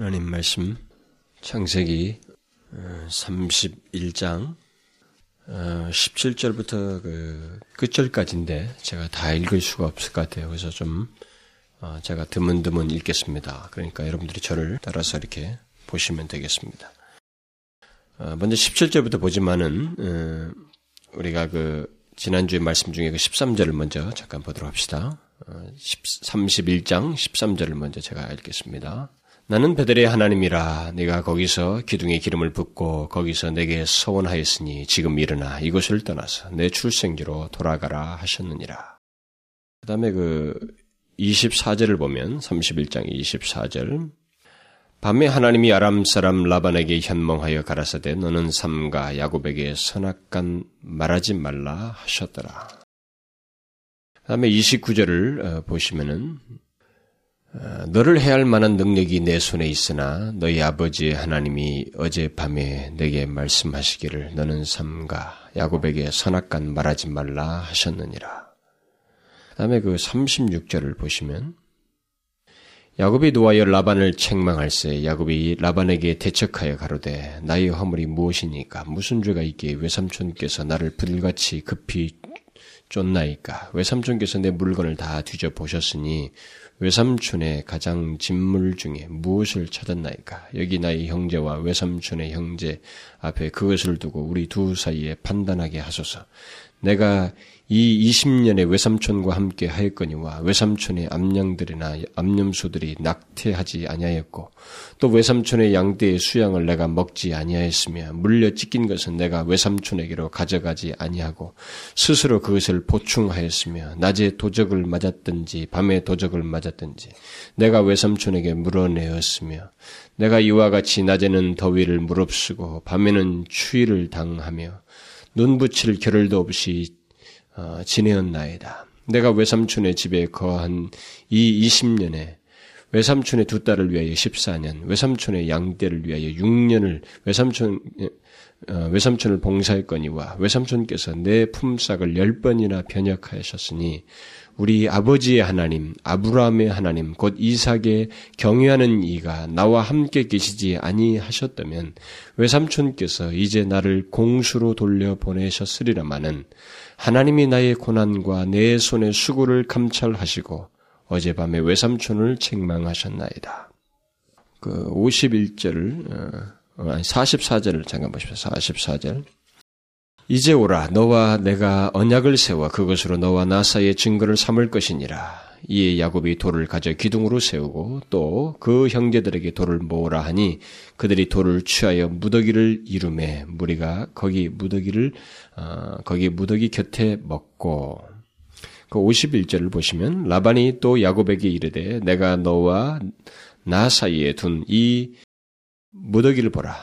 하나님 말씀 창세기 31장 어, 17절부터 어, 그 끝절까지인데 제가 다 읽을 수가 없을 것 같아요. 그래서 좀 어, 제가 드문드문 읽겠습니다. 그러니까 여러분들이 저를 따라서 이렇게 보시면 되겠습니다. 먼저 17절부터 보지만은 우리가 그 지난주에 말씀 중에 그 13절을 먼저 잠깐 보도록 합시다. 31장 13절을 먼저 제가 읽겠습니다. 나는 베델의 하나님이라 네가 거기서 기둥에 기름을 붓고 거기서 내게 서원하였으니 지금 일어나 이곳을 떠나서 내 출생지로 돌아가라 하셨느니라. 그 다음에 그 24절을 보면 31장 24절 밤에 하나님이 아람 사람 라반에게 현몽하여 가라사대 너는 삼가 야곱에게 선악간 말하지 말라 하셨더라. 그 다음에 29절을 어, 보시면은 어, 너를 해할 만한 능력이 내 손에 있으나 너희 아버지 하나님이 어젯밤에 내게 말씀하시기를 너는 삼가. 야곱에게 선악간 말하지 말라 하셨느니라. 다음에 그 36절을 보시면 야곱이 노하여 라반을 책망할세 야곱이 라반에게 대척하여 가로되 나의 화물이 무엇이니까? 무슨 죄가 있기에 외삼촌께서 나를 불같이 급히 쫓나이까? 외삼촌께서 내 물건을 다 뒤져 보셨으니 외삼촌의 가장 진물 중에 무엇을 찾았나이까? 여기 나의 형제와 외삼촌의 형제 앞에 그것을 두고 우리 두 사이에 판단하게 하소서. 내가 이 20년의 외삼촌과 함께 하였거니와 외삼촌의 암양들이나 암염소들이 낙태하지 아니하였고 또 외삼촌의 양떼의 수양을 내가 먹지 아니하였으며 물려 찢긴 것은 내가 외삼촌에게로 가져가지 아니하고 스스로 그것을 보충하였으며 낮에 도적을 맞았든지 밤에 도적을 맞았든지 내가 외삼촌에게 물어내었으며 내가 이와 같이 낮에는 더위를 무릅쓰고 밤에는 추위를 당하며 눈 붙일 겨를도 없이 어, 지내었나이다. 내가 외삼촌의 집에 거한 이 20년에 외삼촌의 두 딸을 위하여 14년, 외삼촌의 양떼를 위하여 6년을 외삼촌 어, 외삼촌을 봉사했거니와 외삼촌께서 내 품삯을 열 번이나 변역하셨으니 우리 아버지의 하나님, 아브라함의 하나님, 곧 이삭의 경외하는 이가 나와 함께 계시지 아니하셨다면 외삼촌께서 이제 나를 공수로 돌려 보내셨으리라마는 하나님이 나의 고난과 내 손의 수고를 감찰하시고 어젯밤에 외삼촌을 책망하셨나이다. 그 51절을 어, 아니 44절을 잠깐 보십시오. 44절. 이제 오라 너와 내가 언약을 세워 그것으로 너와 나 사이의 증거를 삼을 것이니라. 이에 야곱이 돌을 가져 기둥으로 세우고 또 그 형제들에게 돌을 모으라 하니 그들이 돌을 취하여 무더기를 이루매 무리가 거기 무더기를 어, 거기 무더기 곁에 먹고. 그 51절을 보시면 라반이 또 야곱에게 이르되 내가 너와 나 사이에 둔 이 무더기를 보라.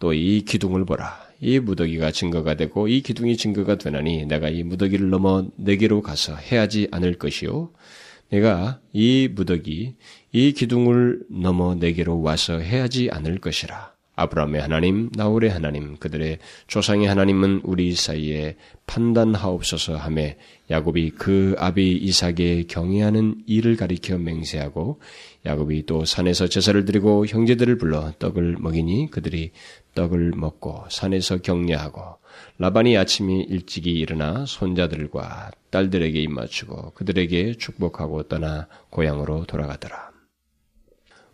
또 이 기둥을 보라. 이 무더기가 증거가 되고 이 기둥이 증거가 되나니 내가 이 무더기를 넘어 내게로 가서 해하지 않을 것이요 내가 이 무더기 이 기둥을 넘어 내게로 와서 해하지 않을 것이라. 아브라함의 하나님, 나홀의 하나님, 그들의 조상의 하나님은 우리 사이에 판단하옵소서 하매 야곱이 그 아비 이삭의 경외하는 일을 가리켜 맹세하고 야곱이 또 산에서 제사를 드리고 형제들을 불러 떡을 먹이니 그들이 떡을 먹고 산에서 격려하고 라반이 아침이 일찍이 일어나 손자들과 딸들에게 입맞추고 그들에게 축복하고 떠나 고향으로 돌아가더라.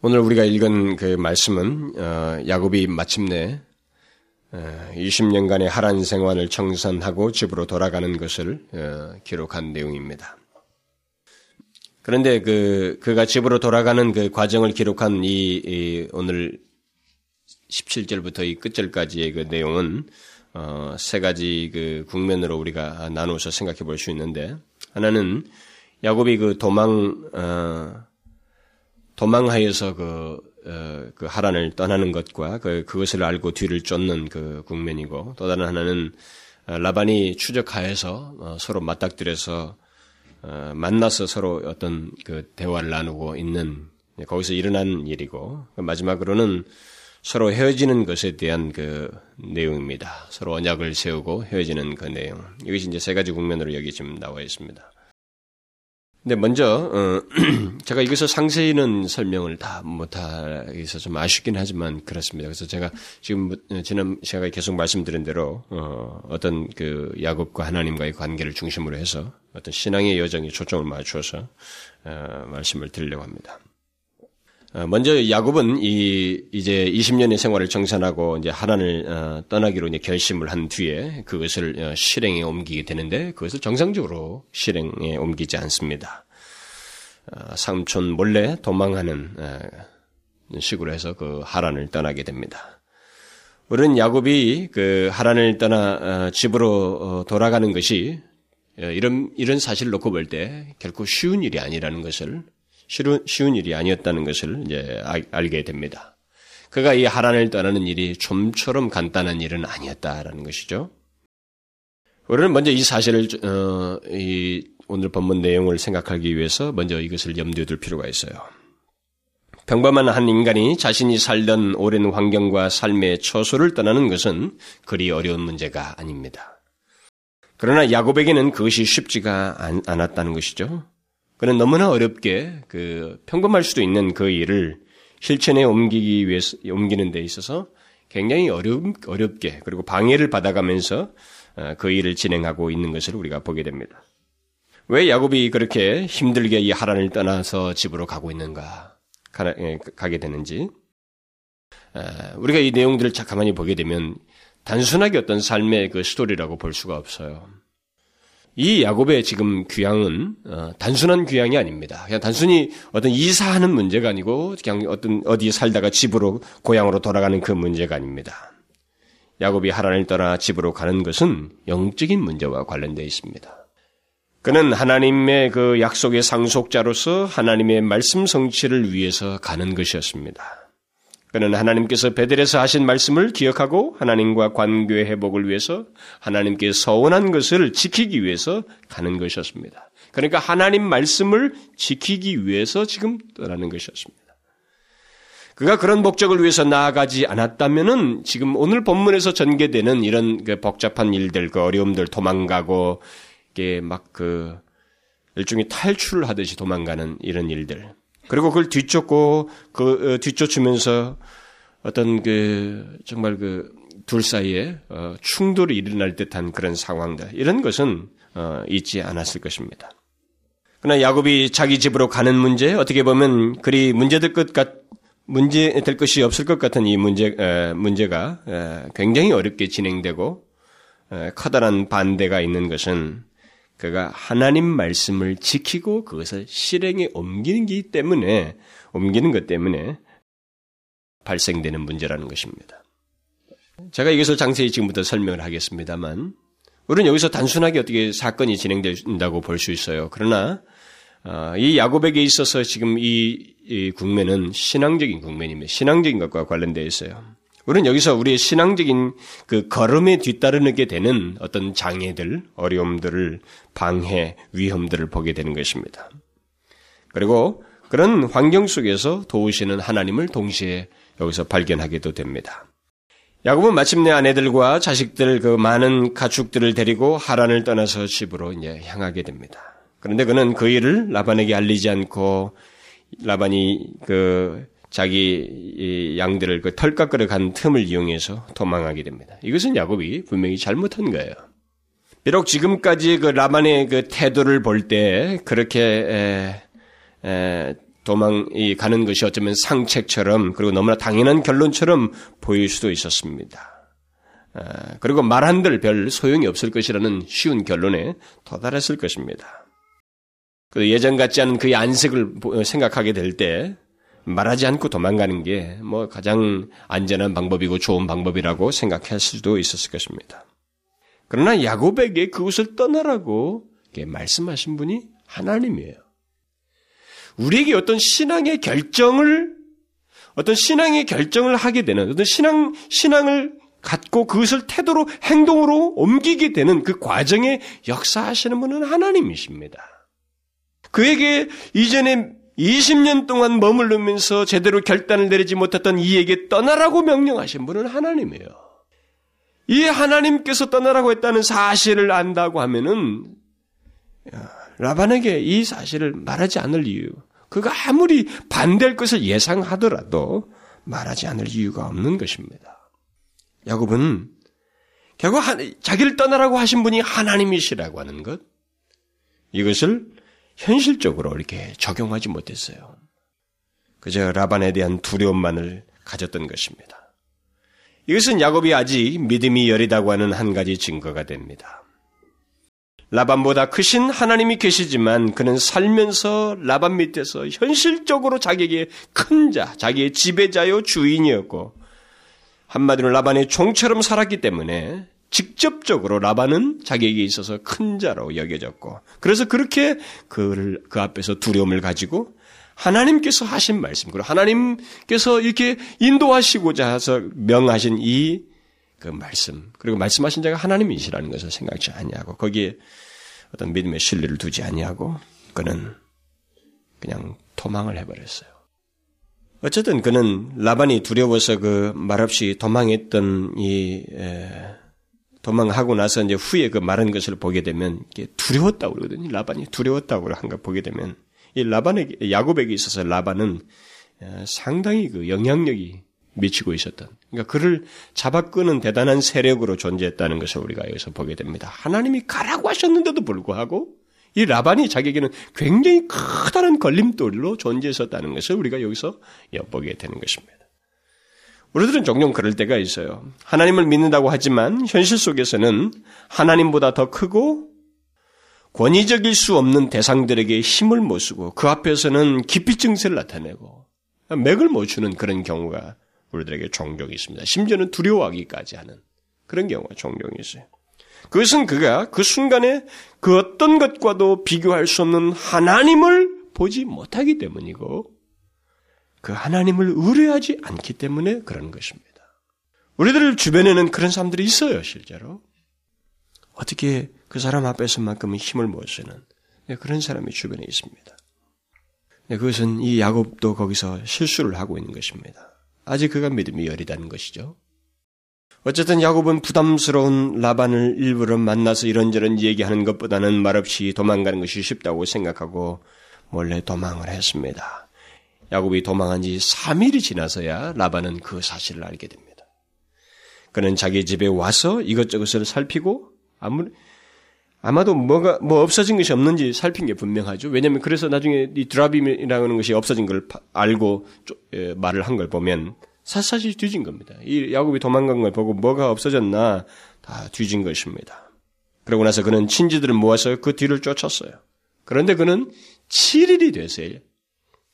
오늘 우리가 읽은 그 말씀은 어, 야곱이 마침내 20년간의 어, 하란 생활을 청산하고 집으로 돌아가는 것을 어, 기록한 내용입니다. 그런데 그 그가 집으로 돌아가는 그 과정을 기록한 이, 이 오늘 17절부터 이 끝절까지의 그 내용은 어, 세 가지 그 국면으로 우리가 나누어서 생각해 볼 수 있는데 하나는 야곱이 그 도망 어, 도망하여서 그, 어, 그 하란을 떠나는 것과 그, 그것을 알고 뒤를 쫓는 그 국면이고 또 다른 하나는 어, 라반이 추적하여서 어, 서로 맞닥뜨려서 어, 만나서 서로 어떤 그 대화를 나누고 있는 거기서 일어난 일이고 그 마지막으로는 서로 헤어지는 것에 대한 그 내용입니다. 서로 언약을 세우고 헤어지는 그 내용. 이것이 이제 세 가지 국면으로 여기 지금 나와 있습니다. 근데 먼저 어, 제가 이것을 상세히는 설명을 다 못하겠어 좀 아쉽긴 하지만 그렇습니다. 그래서 제가 지금 뭐, 지난 시간에 계속 말씀드린 대로 어, 어떤 그 야곱과 하나님과의 관계를 중심으로 해서 어떤 신앙의 여정에 초점을 맞추어서 어, 말씀을 드리려고 합니다. 어, 먼저 야곱은 이 이제 20년의 생활을 정산하고 이제 하란을 어, 떠나기로 이제 결심을 한 뒤에 그것을 어, 실행에 옮기게 되는데 그것을 정상적으로 실행에 옮기지 않습니다. 삼촌 몰래 도망하는 식으로 해서 그 하란을 떠나게 됩니다. 우리는 야곱이 그 하란을 떠나 집으로 돌아가는 것이 이런 이런 사실을 놓고 볼 때 결코 쉬운 일이 아니라는 것을 쉬운 일이 아니었다는 것을 이제 알게 됩니다. 그가 이 하란을 떠나는 일이 좀처럼 간단한 일은 아니었다라는 것이죠. 우리는 먼저 이 사실을 어, 이 오늘 본문 내용을 생각하기 위해서 먼저 이것을 염두에 둘 필요가 있어요. 평범한 한 인간이 자신이 살던 오랜 환경과 삶의 처소를 떠나는 것은 그리 어려운 문제가 아닙니다. 그러나 야곱에게는 그것이 쉽지가 않았다는 것이죠. 그는 너무나 어렵게 그 평범할 수도 있는 그 일을 실천에 옮기기 위해서 옮기는 데 있어서 굉장히 어렵, 어렵게 그리고 방해를 받아가면서 어, 그 일을 진행하고 있는 것을 우리가 보게 됩니다. 왜 야곱이 그렇게 힘들게 이 하란을 떠나서 집으로 가고 있는가 예, 가게 되는지 어, 우리가 이 내용들을 가만히 보게 되면 단순하게 어떤 삶의 그 스토리라고 볼 수가 없어요. 이 야곱의 지금 귀향은 어, 단순한 귀향이 아닙니다. 그냥 단순히 어떤 이사하는 문제가 아니고 그냥 어떤 어디 살다가 집으로 고향으로 돌아가는 그 문제가 아닙니다. 야곱이 하란을 떠나 집으로 가는 것은 영적인 문제와 관련되어 있습니다. 그는 하나님의 그 약속의 상속자로서 하나님의 말씀 성취를 위해서 가는 것이었습니다. 그는 하나님께서 베델에서 하신 말씀을 기억하고 하나님과 관계 회복을 위해서 하나님께 서원한 것을 지키기 위해서 가는 것이었습니다. 그러니까 하나님 말씀을 지키기 위해서 지금 떠나는 것이었습니다. 그가 그런 목적을 위해서 나아가지 않았다면은 지금 오늘 본문에서 전개되는 이런 그 복잡한 일들, 그 어려움들 도망가고 이게 막 그 일종의 탈출을 하듯이 도망가는 이런 일들, 그리고 그걸 뒤쫓고 그 어, 뒤쫓으면서 어떤 그 정말 그 둘 사이에 어, 충돌이 일어날 듯한 그런 상황들 이런 것은 어, 있지 않았을 것입니다. 그러나 야곱이 자기 집으로 가는 문제 어떻게 보면 그리 문제될 것 같, 문제 될 것이 없을 것 같은 이 문제 에, 문제가 에, 굉장히 어렵게 진행되고 에, 커다란 반대가 있는 것은 그가 하나님 말씀을 지키고 그것을 실행에 옮기는 기 때문에 옮기는 것 때문에 발생되는 문제라는 것입니다. 제가 이것을 장세히 지금부터 설명을 하겠습니다만 우리는 여기서 단순하게 어떻게 사건이 진행된다고 볼 수 있어요. 그러나 어, 이 야곱에게 있어서 지금 이, 이 국면은 신앙적인 국면입니다. 신앙적인 것과 관련되어 있어요. 우리는 여기서 우리의 신앙적인 그 걸음에 뒤따르게 되는 어떤 장애들, 어려움들을 방해, 위험들을 보게 되는 것입니다. 그리고 그런 환경 속에서 도우시는 하나님을 동시에 여기서 발견하게도 됩니다. 야곱은 마침내 아내들과 자식들 그 많은 가축들을 데리고 하란을 떠나서 집으로 이제 향하게 됩니다. 그런데 그는 그 일을 라반에게 알리지 않고 라반이 그 자기 양들을 그 털 깎으러 간 틈을 이용해서 도망하게 됩니다. 이것은 야곱이 분명히 잘못한 거예요. 비록 지금까지 그 라반의 그 태도를 볼 때 그렇게 에, 에, 도망이 가는 것이 어쩌면 상책처럼 그리고 너무나 당연한 결론처럼 보일 수도 있었습니다. 그리고 말한들 별 소용이 없을 것이라는 쉬운 결론에 도달했을 것입니다. 예전 같지 않은 그의 안색을 생각하게 될 때 말하지 않고 도망가는 게 뭐 가장 안전한 방법이고 좋은 방법이라고 생각할 수도 있었을 것입니다. 그러나 야곱에게 그것을 떠나라고 말씀하신 분이 하나님이에요. 우리에게 어떤 신앙의 결정을 어떤 신앙의 결정을 하게 되는 어떤 신앙 신앙을 갖고 그것을 태도로 행동으로 옮기게 되는 그 과정에 역사하시는 분은 하나님이십니다. 그에게 이전에 20년 동안 머물르면서 제대로 결단을 내리지 못했던 이에게 떠나라고 명령하신 분은 하나님이에요. 이 하나님께서 떠나라고 했다는 사실을 안다고 하면은 라반에게 이 사실을 말하지 않을 이유, 그가 아무리 반대할 것을 예상하더라도 말하지 않을 이유가 없는 것입니다. 야곱은 결국 자기를 떠나라고 하신 분이 하나님이시라고 하는 것, 이것을 현실적으로 이렇게 적용하지 못했어요. 그저 라반에 대한 두려움만을 가졌던 것입니다. 이것은 야곱이 아직 믿음이 여리다고 하는 한 가지 증거가 됩니다. 라반보다 크신 하나님이 계시지만 그는 살면서 라반 밑에서 현실적으로 자기에게 큰 자, 자기의 지배자요 주인이었고 한마디로 라반의 종처럼 살았기 때문에 직접적으로 라반은 자기에게 있어서 큰 자로 여겨졌고 그래서 그렇게 그를 그 앞에서 두려움을 가지고 하나님께서 하신 말씀 그리고 하나님께서 이렇게 인도하시고자 해서 명하신 이 그 말씀 그리고 말씀하신 자가 하나님이시라는 것을 생각지 아니하고 거기에 어떤 믿음의 신뢰를 두지 아니하고 그는 그냥 도망을 해버렸어요. 어쨌든 그는 라반이 두려워서 그 말없이 도망했던 이 에, 도망하고 나서 이제 후에 그 말한 것을 보게 되면 이게 두려웠다고 그러거든요. 라반이 두려웠다고 한걸 보게 되면 이 라반에게 야곱에게 있어서 라반은 상당히 그 영향력이 미치고 있었던 그러니까 그를 잡아 끄는 대단한 세력으로 존재했다는 것을 우리가 여기서 보게 됩니다. 하나님이 가라고 하셨는데도 불구하고 이 라반이 자기에게는 굉장히 커다란 걸림돌로 존재했었다는 것을 우리가 여기서 엿보게 되는 것입니다. 우리들은 종종 그럴 때가 있어요. 하나님을 믿는다고 하지만 현실 속에서는 하나님보다 더 크고 권위적일 수 없는 대상들에게 힘을 못 쓰고 그 앞에서는 기피 증세를 나타내고 맥을 못 추는 그런 경우가 우리들에게 종종 있습니다. 심지어는 두려워하기까지 하는 그런 경우가 종종 있어요. 그것은 그가 그 순간에 그 어떤 것과도 비교할 수 없는 하나님을 보지 못하기 때문이고 그 하나님을 의뢰하지 않기 때문에 그런 것입니다. 우리들 주변에는 그런 사람들이 있어요, 실제로. 어떻게 그 사람 앞에서만큼은 힘을 못 쓰는 네, 그런 사람이 주변에 있습니다. 네, 그것은 이 야곱도 거기서 실수를 하고 있는 것입니다. 아직 그가 믿음이 여리다는 것이죠. 어쨌든 야곱은 부담스러운 라반을 일부러 만나서 이런저런 얘기하는 것보다는 말없이 도망가는 것이 쉽다고 생각하고 몰래 도망을 했습니다. 야곱이 도망한 지 3일이 지나서야 라반은 그 사실을 알게 됩니다. 그는 자기 집에 와서 이것저것을 살피고 아무 아마도 뭐가 뭐 없어진 것이 없는지 살핀 게 분명하죠. 왜냐하면 그래서 나중에 이 드라빔이라는 것이 없어진 걸 알고 예, 말을 한 걸 보면 사사시 뒤진 겁니다. 이 야곱이 도망간 걸 보고 뭐가 없어졌나 다 뒤진 것입니다. 그러고 나서 그는 친지들을 모아서 그 뒤를 쫓았어요. 그런데 그는 7일이 되세요.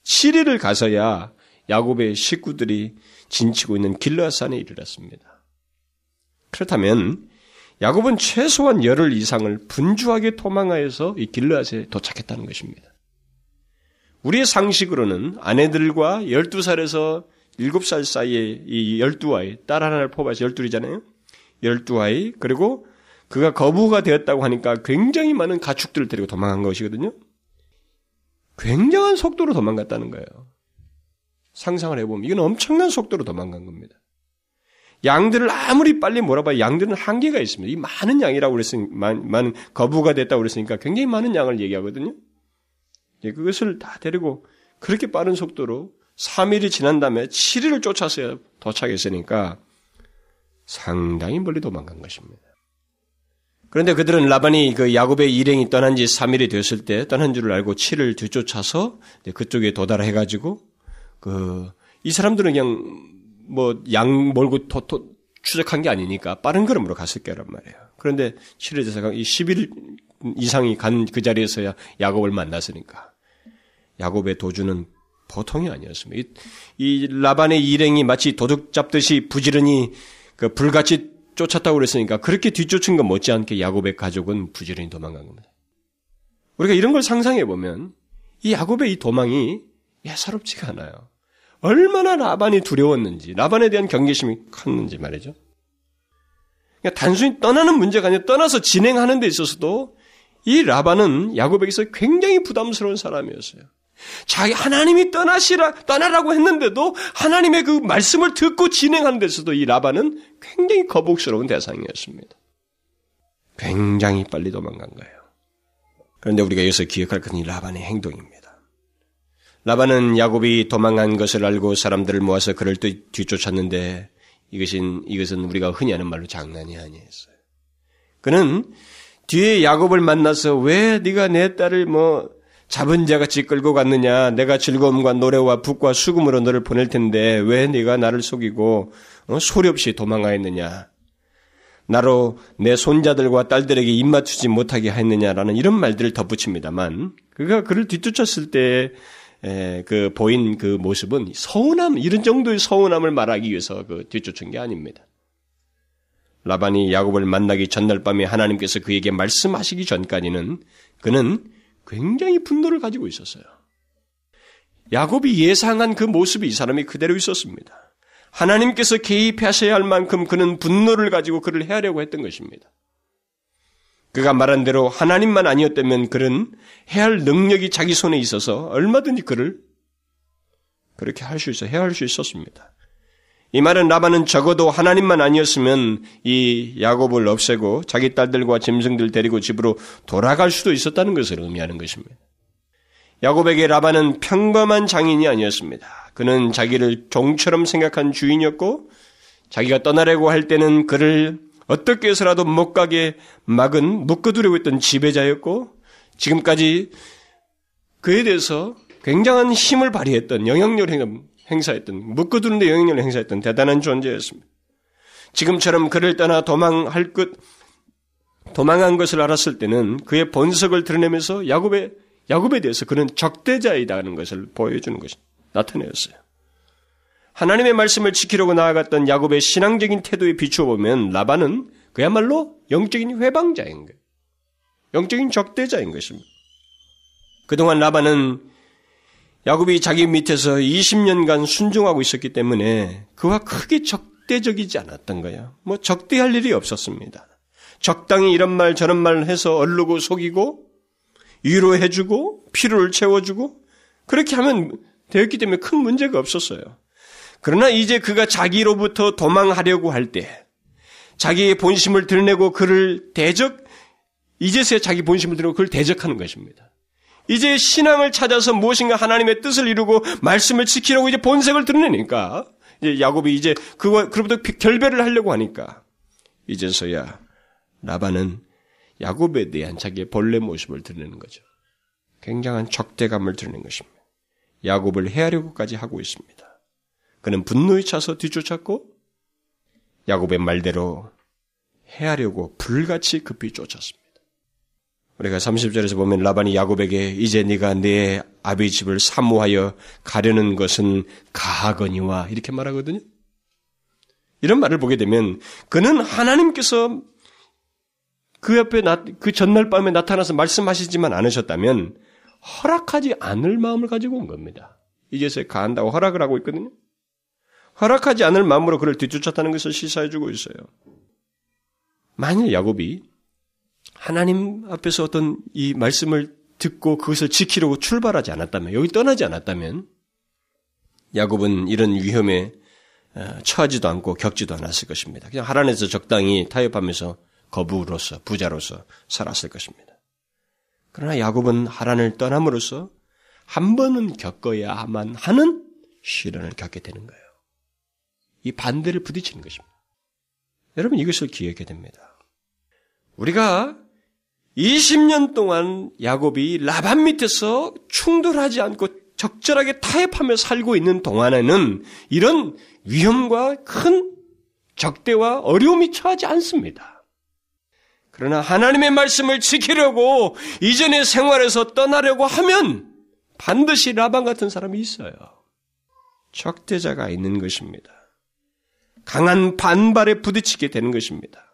7일을 가서야 야곱의 식구들이 진치고 있는 길라산에 이르렀습니다. 그렇다면 야곱은 최소한 열흘 이상을 분주하게 도망하여서 이 길라앗에 도착했다는 것입니다. 우리의 상식으로는 아내들과 12살에서 7살 사이에 이 12아이, 딸 하나를 뽑아서 12이잖아요. 12아이, 그리고 그가 거부가 되었다고 하니까 굉장히 많은 가축들을 데리고 도망한 것이거든요. 굉장한 속도로 도망갔다는 거예요. 상상을 해보면 이건 엄청난 속도로 도망간 겁니다. 양들을 아무리 빨리 몰아봐야 양들은 한계가 있습니다. 이 많은 양이라고 그랬으니 많은 거부가 됐다고 그랬으니까 굉장히 많은 양을 얘기하거든요. 예, 그것을 다 데리고 그렇게 빠른 속도로 3일이 지난 다음에 7일을 쫓아서 도착했으니까 상당히 멀리 도망간 것입니다. 그런데 그들은 라반이 그 야곱의 일행이 떠난 지 3일이 되었을 때 떠난 줄을 알고 7을 뒤쫓아서 그쪽에 도달해 가지고 그 이 사람들은 그냥 뭐 양 몰고 토, 토, 추적한 게 아니니까 빠른 걸음으로 갔을 거란 말이에요. 그런데 7일 돼서 이 10일 이상이 간 그 자리에서야 야곱을 만났으니까 야곱의 도주는 보통이 아니었습니다. 이, 이 라반의 일행이 마치 도둑 잡듯이 부지런히 그 불같이 쫓았다고 그랬으니까 그렇게 뒤쫓은 것 못지않게 야곱의 가족은 부지런히 도망간 겁니다. 우리가 이런 걸 상상해 보면 이 야곱의 이 도망이 예사롭지가 않아요. 얼마나 라반이 두려웠는지, 라반에 대한 경계심이 컸는지 말이죠. 그러니까 단순히 떠나는 문제가 아니라 떠나서 진행하는 데 있어서도 이 라반은 야곱에게서 굉장히 부담스러운 사람이었어요. 자기 하나님이 떠나시라 떠나라고 했는데도 하나님의 그 말씀을 듣고 진행하는 데서도 이 라반은 굉장히 거북스러운 대상이었습니다. 굉장히 빨리 도망간 거예요. 그런데 우리가 여기서 기억할 것은 이 라반의 행동입니다. 라반은 야곱이 도망한 것을 알고 사람들을 모아서 그를 뒤쫓았는데 이것은 이것은 우리가 흔히 하는 말로 장난이 아니었어요. 그는 뒤에 야곱을 만나서 왜 네가 내 딸을 뭐 잡은 자같이 끌고 갔느냐? 내가 즐거움과 노래와 북과 수금으로 너를 보낼 텐데 왜 네가 나를 속이고 어? 소리 없이 도망하였느냐? 나로 내 손자들과 딸들에게 입맞추지 못하게 했느냐라는 이런 말들을 덧붙입니다만 그가 그를 뒤쫓았을 때그 보인 그 모습은 서운함 이런 정도의 서운함을 말하기 위해서 그 뒤쫓은 게 아닙니다. 라반이 야곱을 만나기 전날 밤에 하나님께서 그에게 말씀하시기 전까지는 그는 굉장히 분노를 가지고 있었어요. 야곱이 예상한 그 모습이 이 사람이 그대로 있었습니다. 하나님께서 개입하셔야 할 만큼 그는 분노를 가지고 그를 해하려고 했던 것입니다. 그가 말한 대로 하나님만 아니었다면 그는 해할 능력이 자기 손에 있어서 얼마든지 그를 그렇게 할 수 있어, 해할 수 있었습니다. 이 말은 라반은 적어도 하나님만 아니었으면 이 야곱을 없애고 자기 딸들과 짐승들 데리고 집으로 돌아갈 수도 있었다는 것을 의미하는 것입니다. 야곱에게 라반은 평범한 장인이 아니었습니다. 그는 자기를 종처럼 생각한 주인이었고 자기가 떠나려고 할 때는 그를 어떻게 해서라도 못 가게 막은 묶어두려고 했던 지배자였고 지금까지 그에 대해서 굉장한 힘을 발휘했던 영향력을 행사했던, 묶어두는데 영향력을 행사했던 대단한 존재였습니다. 지금처럼 그를 떠나 도망할 것, 도망한 것을 알았을 때는 그의 본색을 드러내면서 야곱의, 야곱에 대해서 그는 적대자이다는 것을 보여주는 것이 나타내었어요. 하나님의 말씀을 지키려고 나아갔던 야곱의 신앙적인 태도에 비추어 보면 라반은 그야말로 영적인 회방자인 거예요. 영적인 적대자인 것입니다. 그동안 라반은 야곱이 자기 밑에서 20년간 순종하고 있었기 때문에 그와 크게 적대적이지 않았던 거야. 뭐 적대할 일이 없었습니다. 적당히 이런 말 저런 말 해서 얼르고 속이고 위로해주고 피로를 채워주고 그렇게 하면 되었기 때문에 큰 문제가 없었어요. 그러나 이제 그가 자기로부터 도망하려고 할 때 자기의 본심을 드러내고 그를 대적 이제서야 자기 본심을 드러내고 그를 대적하는 것입니다. 이제 신앙을 찾아서 무엇인가 하나님의 뜻을 이루고 말씀을 지키려고 이제 본색을 드러내니까 이제 야곱이 이제 그와 그로부터 결별을 하려고 하니까 이제서야 라반은 야곱에 대한 자기의 본래 모습을 드러내는 거죠. 굉장한 적대감을 드러내는 것입니다. 야곱을 해하려고까지 하고 있습니다. 그는 분노에 차서 뒤쫓았고 야곱의 말대로 해하려고 불같이 급히 쫓았습니다. 우리가 30절에서 보면 라반이 야곱에게 이제 네가 내 아비 집을 사모하여 가려는 것은 가하거니와 이렇게 말하거든요. 이런 말을 보게 되면 그는 하나님께서 그 옆에 그 전날 밤에 나타나서 말씀하시지만 않으셨다면 허락하지 않을 마음을 가지고 온 겁니다. 이제서 가한다고 허락을 하고 있거든요. 허락하지 않을 마음으로 그를 뒤쫓았다는 것을 시사해주고 있어요. 만일 야곱이 하나님 앞에서 어떤 이 말씀을 듣고 그것을 지키려고 출발하지 않았다면, 여기 떠나지 않았다면, 야곱은 이런 위험에 어, 처하지도 않고 겪지도 않았을 것입니다. 그냥 하란에서 적당히 타협하면서 거부로서, 부자로서 살았을 것입니다. 그러나 야곱은 하란을 떠남으로써 한 번은 겪어야만 하는 시련을 겪게 되는 거예요. 이 반대를 부딪히는 것입니다. 여러분 이것을 기억해야 됩니다. 우리가 20년 동안 야곱이 라반 밑에서 충돌하지 않고 적절하게 타협하며 살고 있는 동안에는 이런 위험과 큰 적대와 어려움이 처하지 않습니다. 그러나 하나님의 말씀을 지키려고 이전의 생활에서 떠나려고 하면 반드시 라반 같은 사람이 있어요. 적대자가 있는 것입니다. 강한 반발에 부딪히게 되는 것입니다.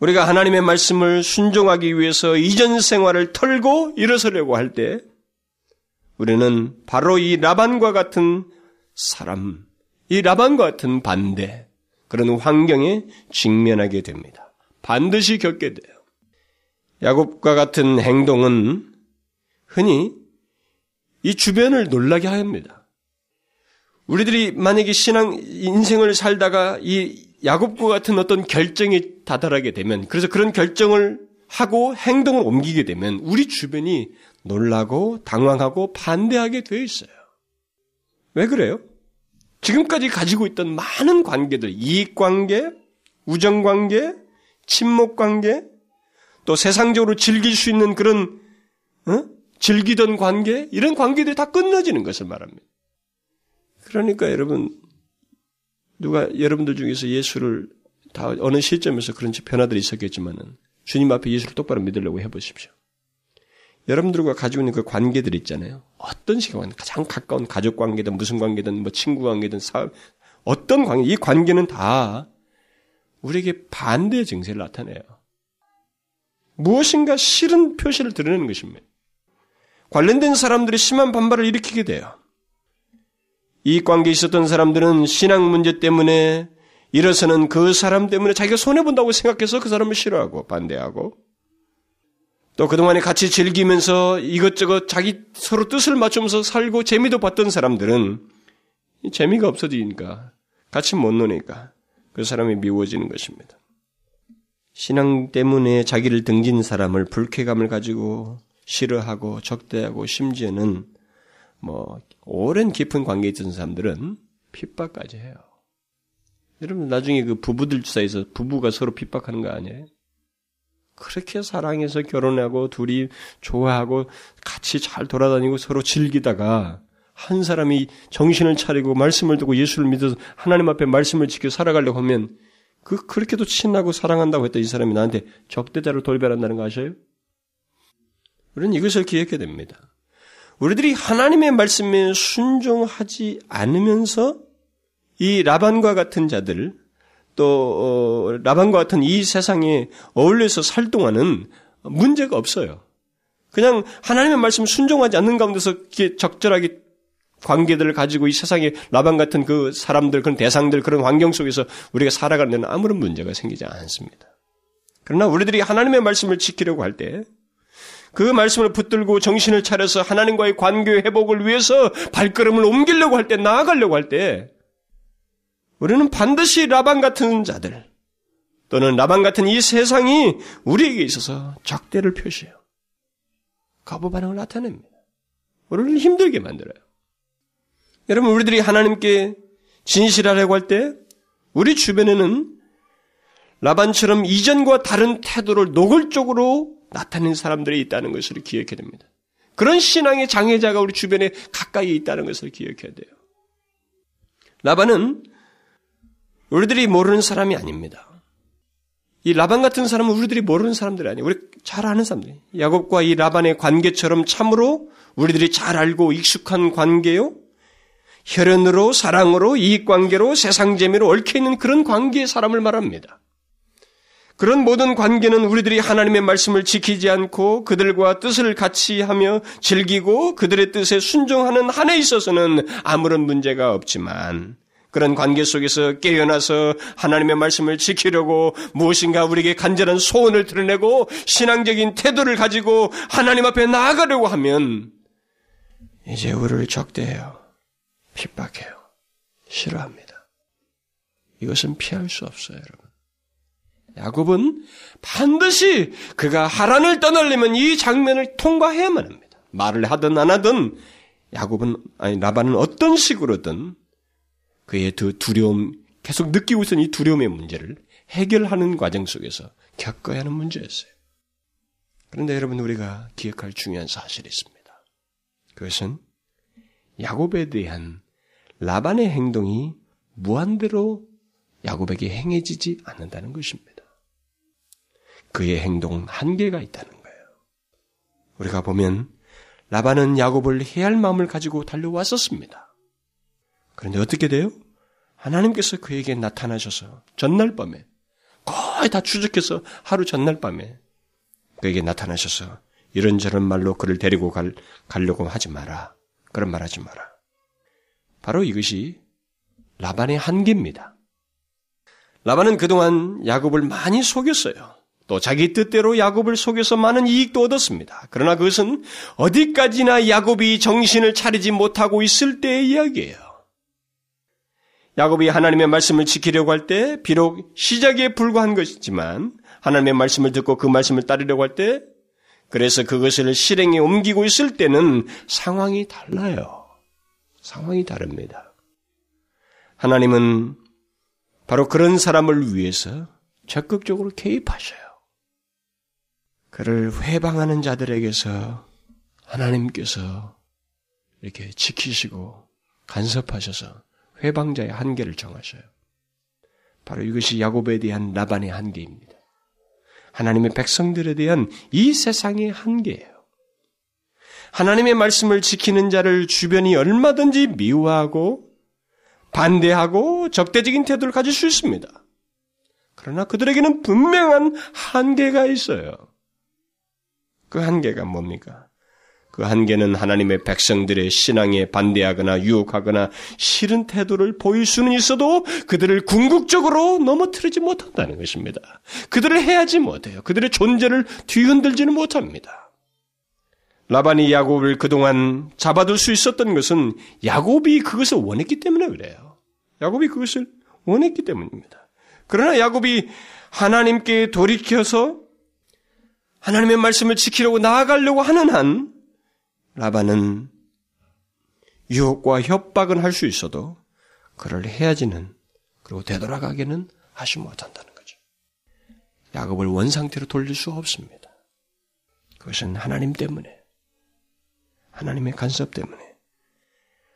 우리가 하나님의 말씀을 순종하기 위해서 이전 생활을 털고 일어서려고 할 때 우리는 바로 이 라반과 같은 사람, 이 라반과 같은 반대, 그런 환경에 직면하게 됩니다. 반드시 겪게 돼요. 야곱과 같은 행동은 흔히 이 주변을 놀라게 합니다. 우리들이 만약에 신앙, 인생을 살다가 이 야곱과 같은 어떤 결정에 다다르게 되면 그래서 그런 결정을 하고 행동을 옮기게 되면 우리 주변이 놀라고 당황하고 반대하게 되어 있어요. 왜 그래요? 지금까지 가지고 있던 많은 관계들, 이익관계, 우정관계, 친목관계, 또 세상적으로 즐길 수 있는 그런 어? 즐기던 관계, 이런 관계들이 다 끊어지는 것을 말합니다. 그러니까 여러분, 누가 여러분들 중에서 예수를 다 어느 시점에서 그런 변화들이 있었겠지만은 주님 앞에 예수를 똑바로 믿으려고 해보십시오. 여러분들과 가지고 있는 그 관계들 있잖아요. 어떤 식의 가장 가까운 가족 관계든 무슨 관계든 뭐 친구 관계든 사업 어떤 관계 이 관계는 다 우리에게 반대의 증세를 나타내요. 무엇인가 싫은 표시를 드러내는 것입니다. 관련된 사람들이 심한 반발을 일으키게 돼요. 이 관계에 있었던 사람들은 신앙 문제 때문에 일어서는 그 사람 때문에 자기가 손해본다고 생각해서 그 사람을 싫어하고 반대하고 또 그동안에 같이 즐기면서 이것저것 자기 서로 뜻을 맞추면서 살고 재미도 봤던 사람들은 재미가 없어지니까 같이 못 노니까 그 사람이 미워지는 것입니다. 신앙 때문에 자기를 등진 사람을 불쾌감을 가지고 싫어하고 적대하고 심지어는 뭐 오랜 깊은 관계에 있던 사람들은 핍박까지 해요. 여러분 나중에 그 부부들 사이에서 부부가 서로 핍박하는 거 아니에요? 그렇게 사랑해서 결혼하고 둘이 좋아하고 같이 잘 돌아다니고 서로 즐기다가 한 사람이 정신을 차리고 말씀을 듣고 예수를 믿어서 하나님 앞에 말씀을 지켜 살아가려고 하면 그 그렇게도 친하고 사랑한다고 했던 이 사람이 나한테 적대자로 돌변한다는 거 아셔요? 우리는 이것을 기억해야 됩니다. 우리들이 하나님의 말씀에 순종하지 않으면서 이 라반과 같은 자들 또 어, 라반과 같은 이 세상에 어울려서 살 동안은 문제가 없어요. 그냥 하나님의 말씀 순종하지 않는 가운데서 적절하게 관계들을 가지고 이 세상에 라반 같은 그 사람들, 그런 대상들, 그런 환경 속에서 우리가 살아가는 데는 아무런 문제가 생기지 않습니다. 그러나 우리들이 하나님의 말씀을 지키려고 할 때, 그 말씀을 붙들고 정신을 차려서 하나님과의 관계 회복을 위해서 발걸음을 옮기려고 할 때, 나아가려고 할 때, 우리는 반드시 라반 같은 자들 또는 라반 같은 이 세상이 우리에게 있어서 적대를 표시해요. 거부 반응을 나타냅니다. 우리를 힘들게 만들어요. 여러분, 우리들이 하나님께 진실하려고 할 때 우리 주변에는 라반처럼 이전과 다른 태도를 노골적으로 나타내는 사람들이 있다는 것을 기억해야 됩니다. 그런 신앙의 장애자가 우리 주변에 가까이 있다는 것을 기억해야 돼요. 라반은 우리들이 모르는 사람이 아닙니다. 이 라반 같은 사람은 우리들이 모르는 사람들이 아니에요. 우리 잘 아는 사람들. 야곱과 이 라반의 관계처럼 참으로 우리들이 잘 알고 익숙한 관계요. 혈연으로 사랑으로 이익관계로 세상 재미로 얽혀있는 그런 관계의 사람을 말합니다. 그런 모든 관계는 우리들이 하나님의 말씀을 지키지 않고 그들과 뜻을 같이 하며 즐기고 그들의 뜻에 순종하는 한에 있어서는 아무런 문제가 없지만 그런 관계 속에서 깨어나서 하나님의 말씀을 지키려고 무엇인가 우리에게 간절한 소원을 드러내고 신앙적인 태도를 가지고 하나님 앞에 나아가려고 하면 이제 우리를 적대해요. 핍박해요. 싫어합니다. 이것은 피할 수 없어요, 여러분. 야곱은 반드시 그가 하란을 떠나려면 이 장면을 통과해야만 합니다. 말을 하든 안 하든 야곱은 아니 라반은 어떤 식으로든 그의 그 두려움, 계속 느끼고 있던 이 두려움의 문제를 해결하는 과정 속에서 겪어야 하는 문제였어요. 그런데 여러분 우리가 기억할 중요한 사실이 있습니다. 그것은 야곱에 대한 라반의 행동이 무한대로 야곱에게 행해지지 않는다는 것입니다. 그의 행동은 한계가 있다는 거예요. 우리가 보면 라반은 야곱을 해할 마음을 가지고 달려왔었습니다. 그런데 어떻게 돼요? 하나님께서 그에게 나타나셔서 전날 밤에 거의 다 추적해서 하루 전날 밤에 그에게 나타나셔서 이런저런 말로 그를 데리고 갈, 가려고 하지 마라. 그런 말 하지 마라. 바로 이것이 라반의 한계입니다. 라반은 그동안 야곱을 많이 속였어요. 또 자기 뜻대로 야곱을 속여서 많은 이익도 얻었습니다. 그러나 그것은 어디까지나 야곱이 정신을 차리지 못하고 있을 때의 이야기예요. 야곱이 하나님의 말씀을 지키려고 할 때 비록 시작에 불과한 것이지만 하나님의 말씀을 듣고 그 말씀을 따르려고 할 때, 그래서 그것을 실행에 옮기고 있을 때는 상황이 달라요. 상황이 다릅니다. 하나님은 바로 그런 사람을 위해서 적극적으로 개입하셔요. 그를 회방하는 자들에게서 하나님께서 이렇게 지키시고 간섭하셔서 회방자의 한계를 정하셔요. 바로 이것이 야곱에 대한 라반의 한계입니다. 하나님의 백성들에 대한 이 세상의 한계예요. 하나님의 말씀을 지키는 자를 주변이 얼마든지 미워하고 반대하고 적대적인 태도를 가질 수 있습니다. 그러나 그들에게는 분명한 한계가 있어요. 그 한계가 뭡니까? 그 한계는 하나님의 백성들의 신앙에 반대하거나 유혹하거나 싫은 태도를 보일 수는 있어도 그들을 궁극적으로 넘어뜨리지 못한다는 것입니다. 그들을 해하지 못해요. 그들의 존재를 뒤흔들지는 못합니다. 라반이 야곱을 그동안 잡아둘 수 있었던 것은 야곱이 그것을 원했기 때문에 그래요. 야곱이 그것을 원했기 때문입니다. 그러나 야곱이 하나님께 돌이켜서 하나님의 말씀을 지키려고 나아가려고 하는 한 라반은 유혹과 협박은 할 수 있어도 그를 헤어지는 그리고 되돌아가기는 하지 못한다는 거죠. 야곱을 원상태로 돌릴 수 없습니다. 그것은 하나님 때문에 하나님의 간섭 때문에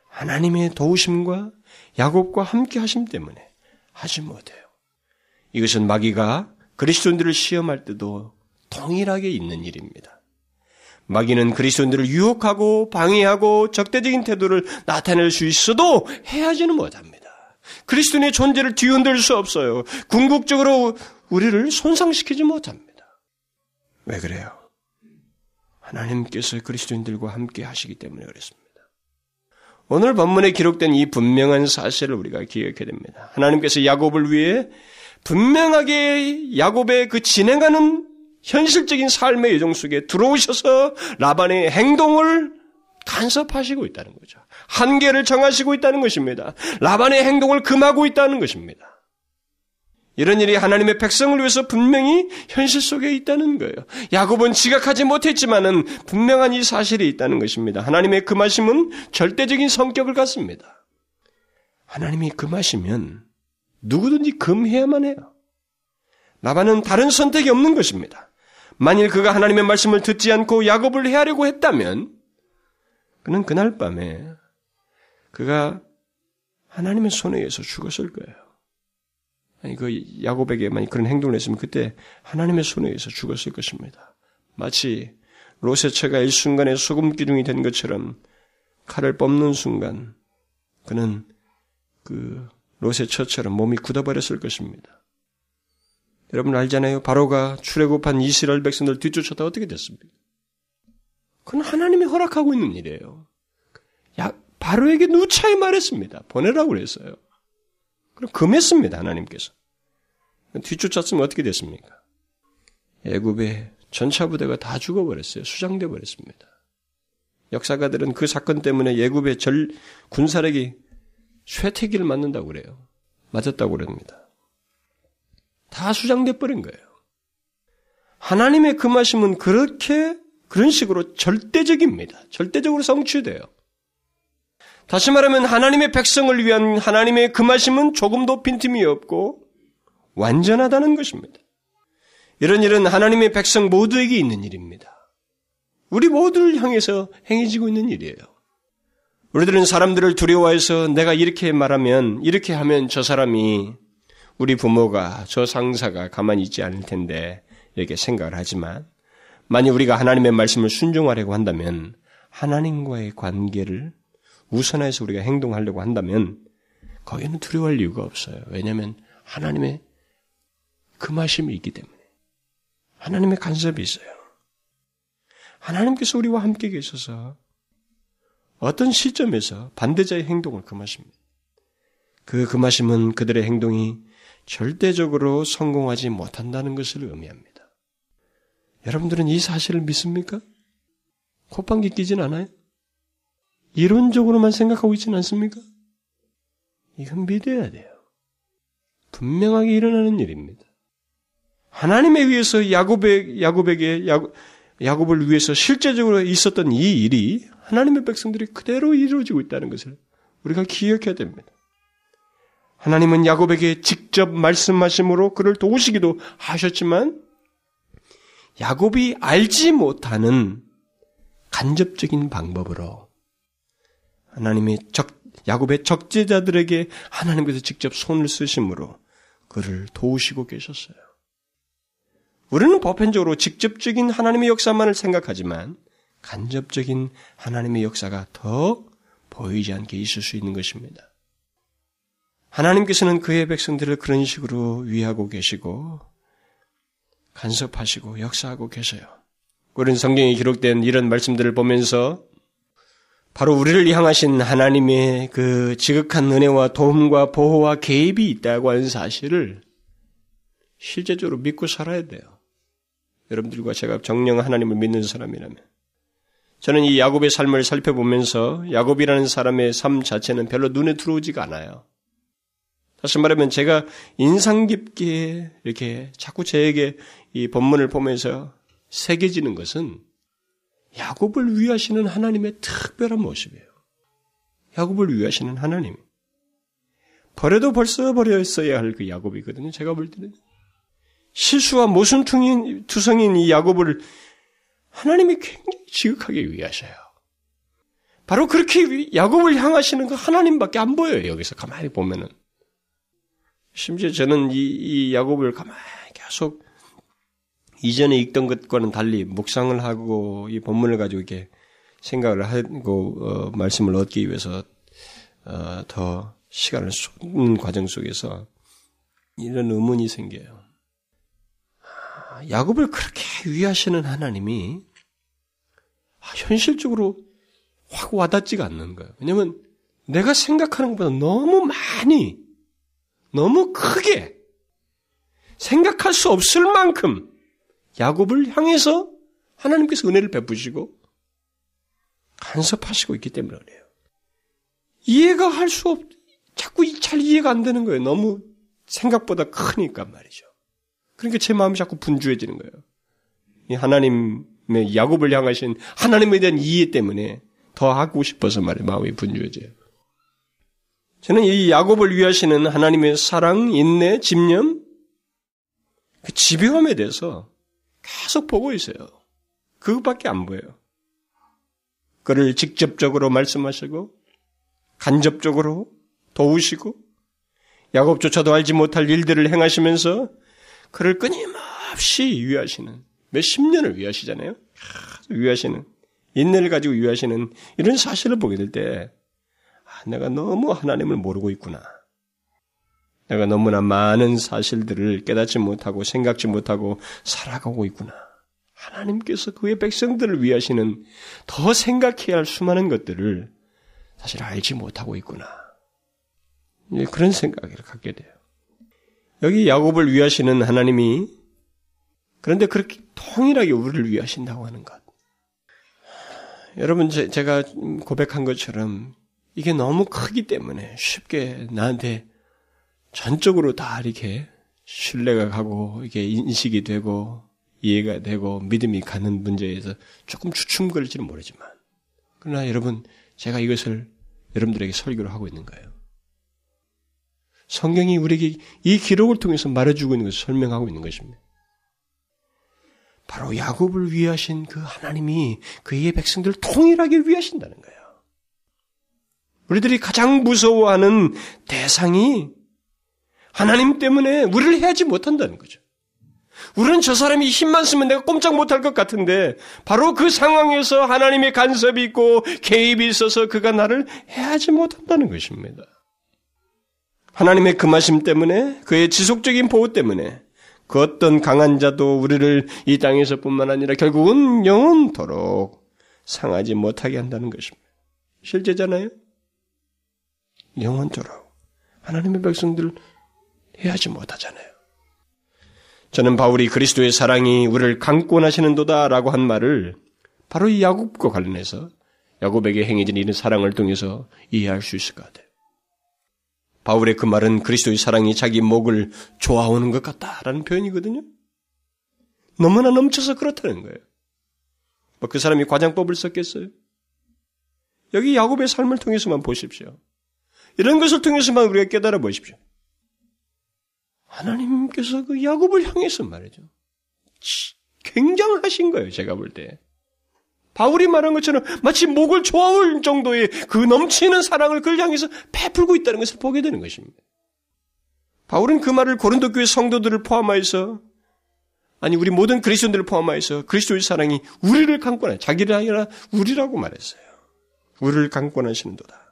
하나님의 도우심과 야곱과 함께 하심 때문에 하지 못해요. 이것은 마귀가 그리스도인들을 시험할 때도 동일하게 있는 일입니다. 마귀는 그리스도인들을 유혹하고 방해하고 적대적인 태도를 나타낼 수 있어도 해하지는 못합니다. 그리스도인의 존재를 뒤흔들 수 없어요. 궁극적으로 우리를 손상시키지 못합니다. 왜 그래요? 하나님께서 그리스도인들과 함께 하시기 때문에 그렇습니다. 오늘 본문에 기록된 이 분명한 사실을 우리가 기억해야 됩니다. 하나님께서 야곱을 위해 분명하게 야곱의 그 진행하는 현실적인 삶의 여정 속에 들어오셔서 라반의 행동을 간섭하시고 있다는 거죠. 한계를 정하시고 있다는 것입니다. 라반의 행동을 금하고 있다는 것입니다. 이런 일이 하나님의 백성을 위해서 분명히 현실 속에 있다는 거예요. 야곱은 지각하지 못했지만은 분명한 이 사실이 있다는 것입니다. 하나님의 금하심은 절대적인 성격을 갖습니다. 하나님이 금하시면 누구든지 금해야만 해요. 라반은 다른 선택이 없는 것입니다. 만일 그가 하나님의 말씀을 듣지 않고 야곱을 해하려고 했다면 그는 그날 밤에 그가 하나님의 손에 의해서 죽었을 거예요. 아니 그 야곱에게 만약 그런 행동을 했으면 그때 하나님의 손에 의해서 죽었을 것입니다. 마치 롯의 처가 일순간에 소금 기둥이 된 것처럼 칼을 뽑는 순간 그는 그 롯의 처처럼 몸이 굳어버렸을 것입니다. 여러분 알잖아요. 바로가 출애굽한 이스라엘 백성들 뒤쫓았다 어떻게 됐습니까? 그건 하나님이 허락하고 있는 일이에요. 야, 바로에게 누차히 말했습니다. 보내라고 그랬어요. 그럼 금했습니다. 하나님께서. 뒤쫓았으면 어떻게 됐습니까? 애굽의 전차 부대가 다 죽어버렸어요. 수장돼 버렸습니다. 역사가들은 그 사건 때문에 예굽의 절 군사력이 쇠퇴기를 맞는다고 그래요. 맞았다고 그럽니다. 다 수장돼 버린 거예요. 하나님의 금하심은 그렇게 그런 식으로 절대적입니다. 절대적으로 성취돼요. 다시 말하면 하나님의 백성을 위한 하나님의 금하심은 조금도 빈틈이 없고 완전하다는 것입니다. 이런 일은 하나님의 백성 모두에게 있는 일입니다. 우리 모두를 향해서 행해지고 있는 일이에요. 우리들은 사람들을 두려워해서 내가 이렇게 말하면, 이렇게 하면 저 사람이 우리 부모가 저 상사가 가만히 있지 않을 텐데 이렇게 생각을 하지만 만약 우리가 하나님의 말씀을 순종하려고 한다면 하나님과의 관계를 우선해서 우리가 행동하려고 한다면 거기는 두려워할 이유가 없어요. 왜냐하면 하나님의 금하심이 있기 때문에 하나님의 간섭이 있어요. 하나님께서 우리와 함께 계셔서 어떤 시점에서 반대자의 행동을 금하십니다. 그 금하심은 그들의 행동이 절대적으로 성공하지 못한다는 것을 의미합니다. 여러분들은 이 사실을 믿습니까? 콧방귀 끼진 않아요? 이론적으로만 생각하고 있지는 않습니까? 이건 믿어야 돼요. 분명하게 일어나는 일입니다. 하나님에 의해서 야곱에, 야곱에게, 야곱, 야곱을 위해서 실제적으로 있었던 이 일이 하나님의 백성들이 그대로 이루어지고 있다는 것을 우리가 기억해야 됩니다. 하나님은 야곱에게 직접 말씀하심으로 그를 도우시기도 하셨지만 야곱이 알지 못하는 간접적인 방법으로 하나님의 적, 야곱의 적재자들에게 하나님께서 직접 손을 쓰심으로 그를 도우시고 계셨어요. 우리는 보편적으로 직접적인 하나님의 역사만을 생각하지만 간접적인 하나님의 역사가 더 보이지 않게 있을 수 있는 것입니다. 하나님께서는 그의 백성들을 그런 식으로 위하고 계시고 간섭하시고 역사하고 계셔요. 우리는 성경에 기록된 이런 말씀들을 보면서 바로 우리를 향하신 하나님의 그 지극한 은혜와 도움과 보호와 개입이 있다고 하는 사실을 실제적으로 믿고 살아야 돼요. 여러분들과 제가 정령 하나님을 믿는 사람이라면. 저는 이 야곱의 삶을 살펴보면서 야곱이라는 사람의 삶 자체는 별로 눈에 들어오지가 않아요. 다시 말하면 제가 인상 깊게 이렇게 자꾸 저에게 이 본문을 보면서 새겨지는 것은 야곱을 위하시는 하나님의 특별한 모습이에요. 야곱을 위하시는 하나님. 버려도 벌써 버렸어야 할 그 야곱이거든요. 제가 볼 때는. 실수와 모순투성인 투성인 이 야곱을 하나님이 굉장히 지극하게 위하셔요. 바로 그렇게 야곱을 향하시는 그 하나님밖에 안 보여요. 여기서 가만히 보면은. 심지어 저는 이, 이 야곱을 가만히 계속 이전에 읽던 것과는 달리 묵상을 하고 이 본문을 가지고 이렇게 생각을 하고 어, 말씀을 얻기 위해서 어, 더 시간을 쏟는 과정 속에서 이런 의문이 생겨요. 아, 야곱을 그렇게 위하시는 하나님이 아, 현실적으로 확 와닿지가 않는 거예요. 왜냐하면 내가 생각하는 것보다 너무 많이, 너무 크게 생각할 수 없을 만큼 야곱을 향해서 하나님께서 은혜를 베푸시고 간섭하시고 있기 때문에 그래요. 이해가 할 수 없, 자꾸 잘 이해가 안 되는 거예요. 너무 생각보다 크니까 말이죠. 그러니까 제 마음이 자꾸 분주해지는 거예요. 이 하나님의 야곱을 향하신 하나님에 대한 이해 때문에 더 하고 싶어서 말이에요. 마음이 분주해져요. 저는 이 야곱을 위하시는 하나님의 사랑, 인내, 집념, 그 지배함에 대해서 계속 보고 있어요. 그것밖에 안 보여요. 그를 직접적으로 말씀하시고 간접적으로 도우시고 야곱조차도 알지 못할 일들을 행하시면서 그를 끊임없이 위하시는 몇십 년을 위하시잖아요. 위하시는 인내를 가지고 위하시는 이런 사실을 보게 될때 아, 내가 너무 하나님을 모르고 있구나. 내가 너무나 많은 사실들을 깨닫지 못하고 생각지 못하고 살아가고 있구나. 하나님께서 그의 백성들을 위하시는 더 생각해야 할 수많은 것들을 사실 알지 못하고 있구나. 그런 생각을 갖게 돼요. 여기 야곱을 위하시는 하나님이 그런데 그렇게 통일하게 우리를 위하신다고 하는 것. 여러분, 제 가 고백한 것처럼 이게 너무 크기 때문에 쉽게 나한테 전적으로 다 이렇게 신뢰가 가고 이게 인식이 되고 이해가 되고 믿음이 가는 문제에서 조금 주춤거릴지는 모르지만 그러나 여러분 제가 이것을 여러분들에게 설교를 하고 있는 거예요. 성경이 우리에게 이 기록을 통해서 말해주고 있는 것을 설명하고 있는 것입니다. 바로 야곱을 위하신 그 하나님이 그의 백성들을 통일하게 위하신다는 거예요. 우리들이 가장 무서워하는 대상이 하나님 때문에 우리를 해하지 못한다는 거죠. 우리는 저 사람이 힘만 쓰면 내가 꼼짝 못할 것 같은데 바로 그 상황에서 하나님의 간섭이 있고 개입이 있어서 그가 나를 해하지 못한다는 것입니다. 하나님의 금하심 때문에 그의 지속적인 보호 때문에 그 어떤 강한 자도 우리를 이 땅에서뿐만 아니라 결국은 영원토록 상하지 못하게 한다는 것입니다. 실제잖아요. 영원토록 하나님의 백성들 해하지 못하잖아요. 저는 바울이 그리스도의 사랑이 우리를 강권하시는도다라고 한 말을 바로 이 야곱과 관련해서 야곱에게 행해진 이런 사랑을 통해서 이해할 수 있을 것 같아요. 바울의 그 말은 그리스도의 사랑이 자기 목을 좋아오는 것 같다라는 표현이거든요. 너무나 넘쳐서 그렇다는 거예요. 뭐 그 사람이 과장법을 썼겠어요? 여기 야곱의 삶을 통해서만 보십시오. 이런 것을 통해서만 우리가 깨달아 보십시오. 하나님께서 그 야곱을 향해서 말이죠. 굉장하신 거예요, 제가 볼 때. 바울이 말한 것처럼 마치 목을 조아올 정도의 그 넘치는 사랑을 그를 향해서 베풀고 있다는 것을 보게 되는 것입니다. 바울은 그 말을 고린도 교회 성도들을 포함하여서 아니 우리 모든 그리스도인들을 포함하여서 그리스도의 사랑이 우리를 강권해 자기를 아니라 우리라고 말했어요. 우리를 강권하시는도다.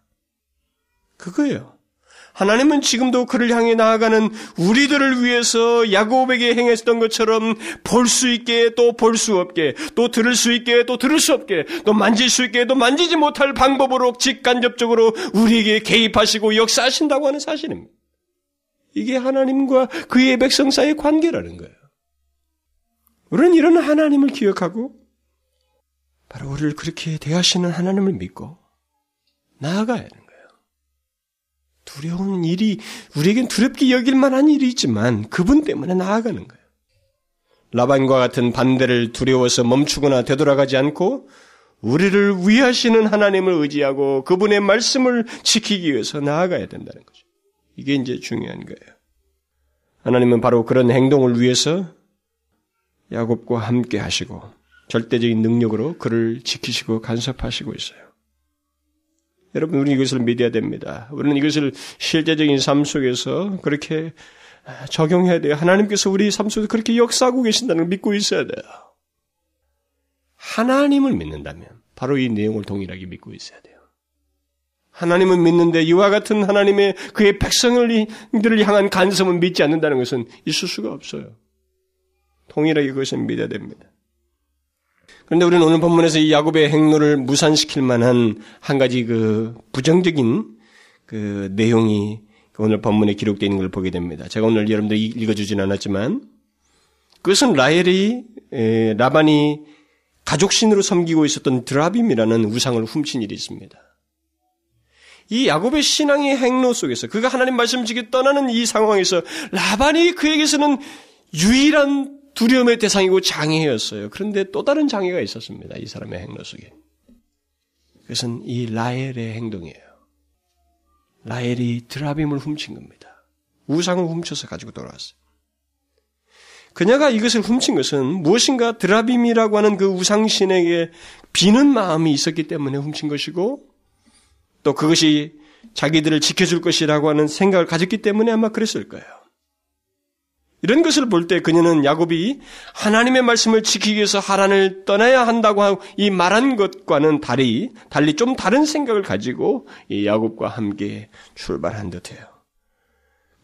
그거예요. 하나님은 지금도 그를 향해 나아가는 우리들을 위해서 야곱에게 행했던 것처럼 볼 수 있게 또 볼 수 없게 또 들을 수 있게 또 들을 수 없게 또 만질 수 있게 또 만지지 못할 방법으로 직간접적으로 우리에게 개입하시고 역사하신다고 하는 사실입니다. 이게 하나님과 그의 백성 사이의 관계라는 거예요. 우리는 이런 하나님을 기억하고 바로 우리를 그렇게 대하시는 하나님을 믿고 나아가야 거예요. 두려운 일이 우리에겐 두렵게 여길 만한 일이 있지만 그분 때문에 나아가는 거예요. 라반과 같은 반대를 두려워서 멈추거나 되돌아가지 않고 우리를 위하시는 하나님을 의지하고 그분의 말씀을 지키기 위해서 나아가야 된다는 거죠. 이게 이제 중요한 거예요. 하나님은 바로 그런 행동을 위해서 야곱과 함께 하시고 절대적인 능력으로 그를 지키시고 간섭하시고 있어요. 여러분, 우리는 이것을 믿어야 됩니다. 우리는 이것을 실제적인 삶 속에서 그렇게 적용해야 돼요. 하나님께서 우리 삶 속에서 그렇게 역사하고 계신다는 걸 믿고 있어야 돼요. 하나님을 믿는다면 바로 이 내용을 동일하게 믿고 있어야 돼요. 하나님은 믿는데 이와 같은 하나님의 그의 백성을 들을 향한 간섭은 믿지 않는다는 것은 있을 수가 없어요. 동일하게 그것은 믿어야 됩니다. 그런데 우리는 오늘 본문에서 이 야곱의 행로를 무산시킬 만한 한 가지 그 부정적인 그 내용이 오늘 본문에 기록되어 있는 걸 보게 됩니다. 제가 오늘 여러분들 읽어주진 않았지만 그것은 라헬이 라반이 가족신으로 섬기고 있었던 드라빔이라는 우상을 훔친 일이 있습니다. 이 야곱의 신앙의 행로 속에서 그가 하나님 말씀 지기 떠나는 이 상황에서 라반이 그에게서는 유일한 두려움의 대상이고 장애였어요. 그런데 또 다른 장애가 있었습니다. 이 사람의 행로 속에. 그것은 이 라헬의 행동이에요. 라헬이 드라빔을 훔친 겁니다. 우상을 훔쳐서 가지고 돌아왔어요. 그녀가 이것을 훔친 것은 무엇인가 드라빔이라고 하는 그 우상신에게 비는 마음이 있었기 때문에 훔친 것이고 또 그것이 자기들을 지켜줄 것이라고 하는 생각을 가졌기 때문에 아마 그랬을 거예요. 이런 것을 볼 때 그녀는 야곱이 하나님의 말씀을 지키기 위해서 하란을 떠나야 한다고 하고 이 말한 것과는 달리 달리 좀 다른 생각을 가지고 이 야곱과 함께 출발한 듯해요.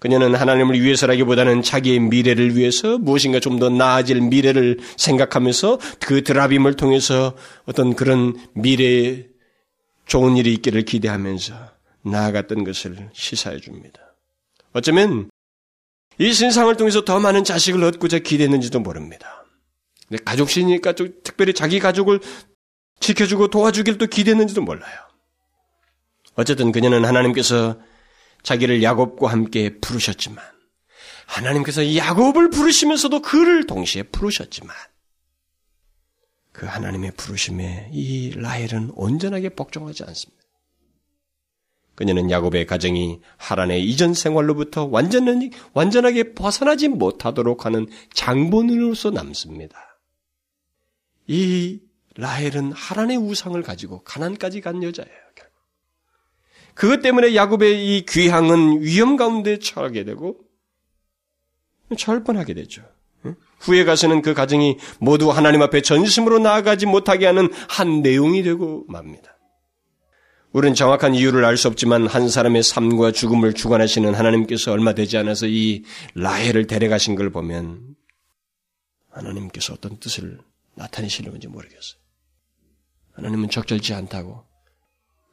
그녀는 하나님을 위해서라기보다는 자기의 미래를 위해서 무엇인가 좀 더 나아질 미래를 생각하면서 그 드라빔을 통해서 어떤 그런 미래에 좋은 일이 있기를 기대하면서 나아갔던 것을 시사해 줍니다. 어쩌면 이 신상을 통해서 더 많은 자식을 얻고자 기대했는지도 모릅니다. 가족신이니까 좀 특별히 자기 가족을 지켜주고 도와주길 또 기대했는지도 몰라요. 어쨌든 그녀는 하나님께서 자기를 야곱과 함께 부르셨지만 하나님께서 야곱을 부르시면서도 그를 동시에 부르셨지만 그 하나님의 부르심에 이 라헬은 온전하게 복종하지 않습니다. 그녀는 야곱의 가정이 하란의 이전 생활로부터 완전히, 완전하게 벗어나지 못하도록 하는 장본으로서 남습니다. 이 라헬은 하란의 우상을 가지고 가난까지 간 여자예요. 결국. 그것 때문에 야곱의 이 귀향은 위험 가운데 처하게 되고 절번하게 되죠. 후에 가서는 그 가정이 모두 하나님 앞에 전심으로 나아가지 못하게 하는 한 내용이 되고 맙니다. 우리는 정확한 이유를 알 수 없지만 한 사람의 삶과 죽음을 주관하시는 하나님께서 얼마 되지 않아서 이 라헬을 데려가신 걸 보면 하나님께서 어떤 뜻을 나타내시려는지 모르겠어요. 하나님은 적절치 않다고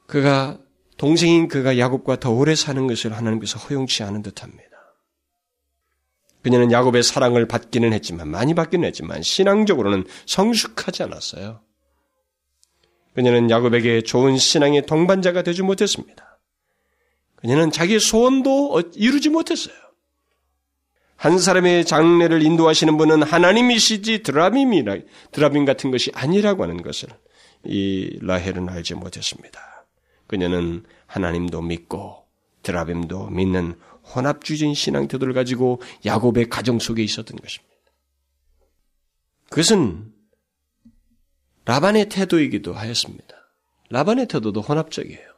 그가 동생인 그가 야곱과 더 오래 사는 것을 하나님께서 허용치 않은 듯합니다. 그녀는 야곱의 사랑을 받기는 했지만 많이 받기는 했지만 신앙적으로는 성숙하지 않았어요. 그녀는 야곱에게 좋은 신앙의 동반자가 되지 못했습니다. 그녀는 자기의 소원도 이루지 못했어요. 한 사람의 장래를 인도하시는 분은 하나님이시지 드라빔이라 드라빔 같은 것이 아니라고 하는 것을 이 라헬은 알지 못했습니다. 그녀는 하나님도 믿고 드라빔도 믿는 혼합주의적인 신앙 태도를 가지고 야곱의 가정 속에 있었던 것입니다. 그것은 라반의 태도이기도 하였습니다. 라반의 태도도 혼합적이에요.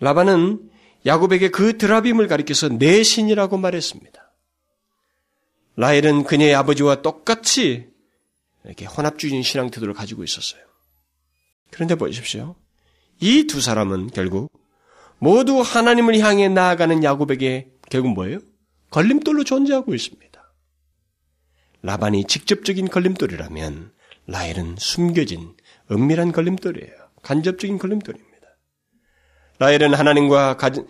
라반은 야곱에게 그 드라빔을 가리켜서 내 신이라고 말했습니다. 라헬은 그녀의 아버지와 똑같이 이렇게 혼합주의적인 신앙 태도를 가지고 있었어요. 그런데 보십시오. 이 두 사람은 결국 모두 하나님을 향해 나아가는 야곱에게 결국 뭐예요? 걸림돌로 존재하고 있습니다. 라반이 직접적인 걸림돌이라면 라헬은 숨겨진 은밀한 걸림돌이에요. 간접적인 걸림돌입니다. 라헬은 하나님과 가진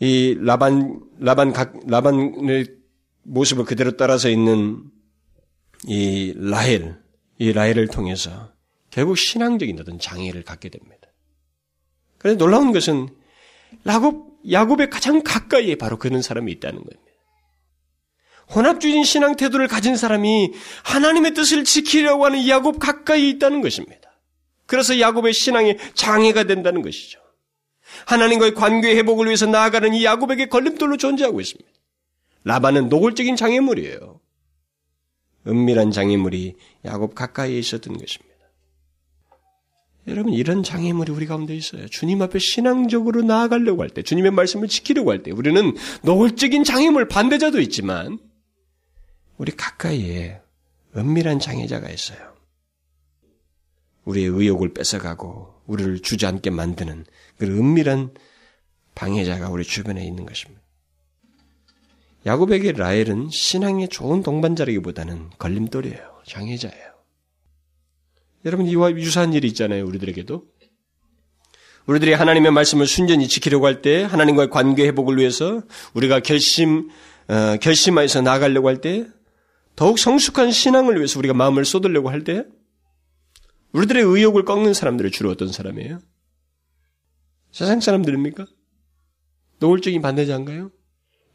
이 라반 라반 각 라반의 모습을 그대로 따라서 있는 이 라헬 이 라헬을 통해서 결국 신앙적인 어떤 장애를 갖게 됩니다. 그런데 놀라운 것은 야곱 야곱의 가장 가까이에 바로 그런 사람이 있다는 겁니다. 혼합주의인 신앙 태도를 가진 사람이 하나님의 뜻을 지키려고 하는 야곱 가까이 있다는 것입니다. 그래서 야곱의 신앙에 장애가 된다는 것이죠. 하나님과의 관계 회복을 위해서 나아가는 이 야곱에게 걸림돌로 존재하고 있습니다. 라반은 노골적인 장애물이에요. 은밀한 장애물이 야곱 가까이에 있었던 것입니다. 여러분 이런 장애물이 우리 가운데 있어요. 주님 앞에 신앙적으로 나아가려고 할 때, 주님의 말씀을 지키려고 할 때, 우리는 노골적인 장애물 반대자도 있지만 우리 가까이에 은밀한 장애자가 있어요. 우리의 의욕을 뺏어가고 우리를 주저앉게 만드는 그 은밀한 방해자가 우리 주변에 있는 것입니다. 야곱에게 라헬은 신앙의 좋은 동반자라기보다는 걸림돌이에요. 장애자예요. 여러분 이와 유사한 일이 있잖아요. 우리들에게도. 우리들이 하나님의 말씀을 순전히 지키려고 할 때 하나님과의 관계 회복을 위해서 우리가 결심 어, 결심하여서 나가려고 할 때 더욱 성숙한 신앙을 위해서 우리가 마음을 쏟으려고 할 때 우리들의 의욕을 꺾는 사람들을 주로 어떤 사람이에요? 세상 사람들입니까? 노골적인 반대자인가요?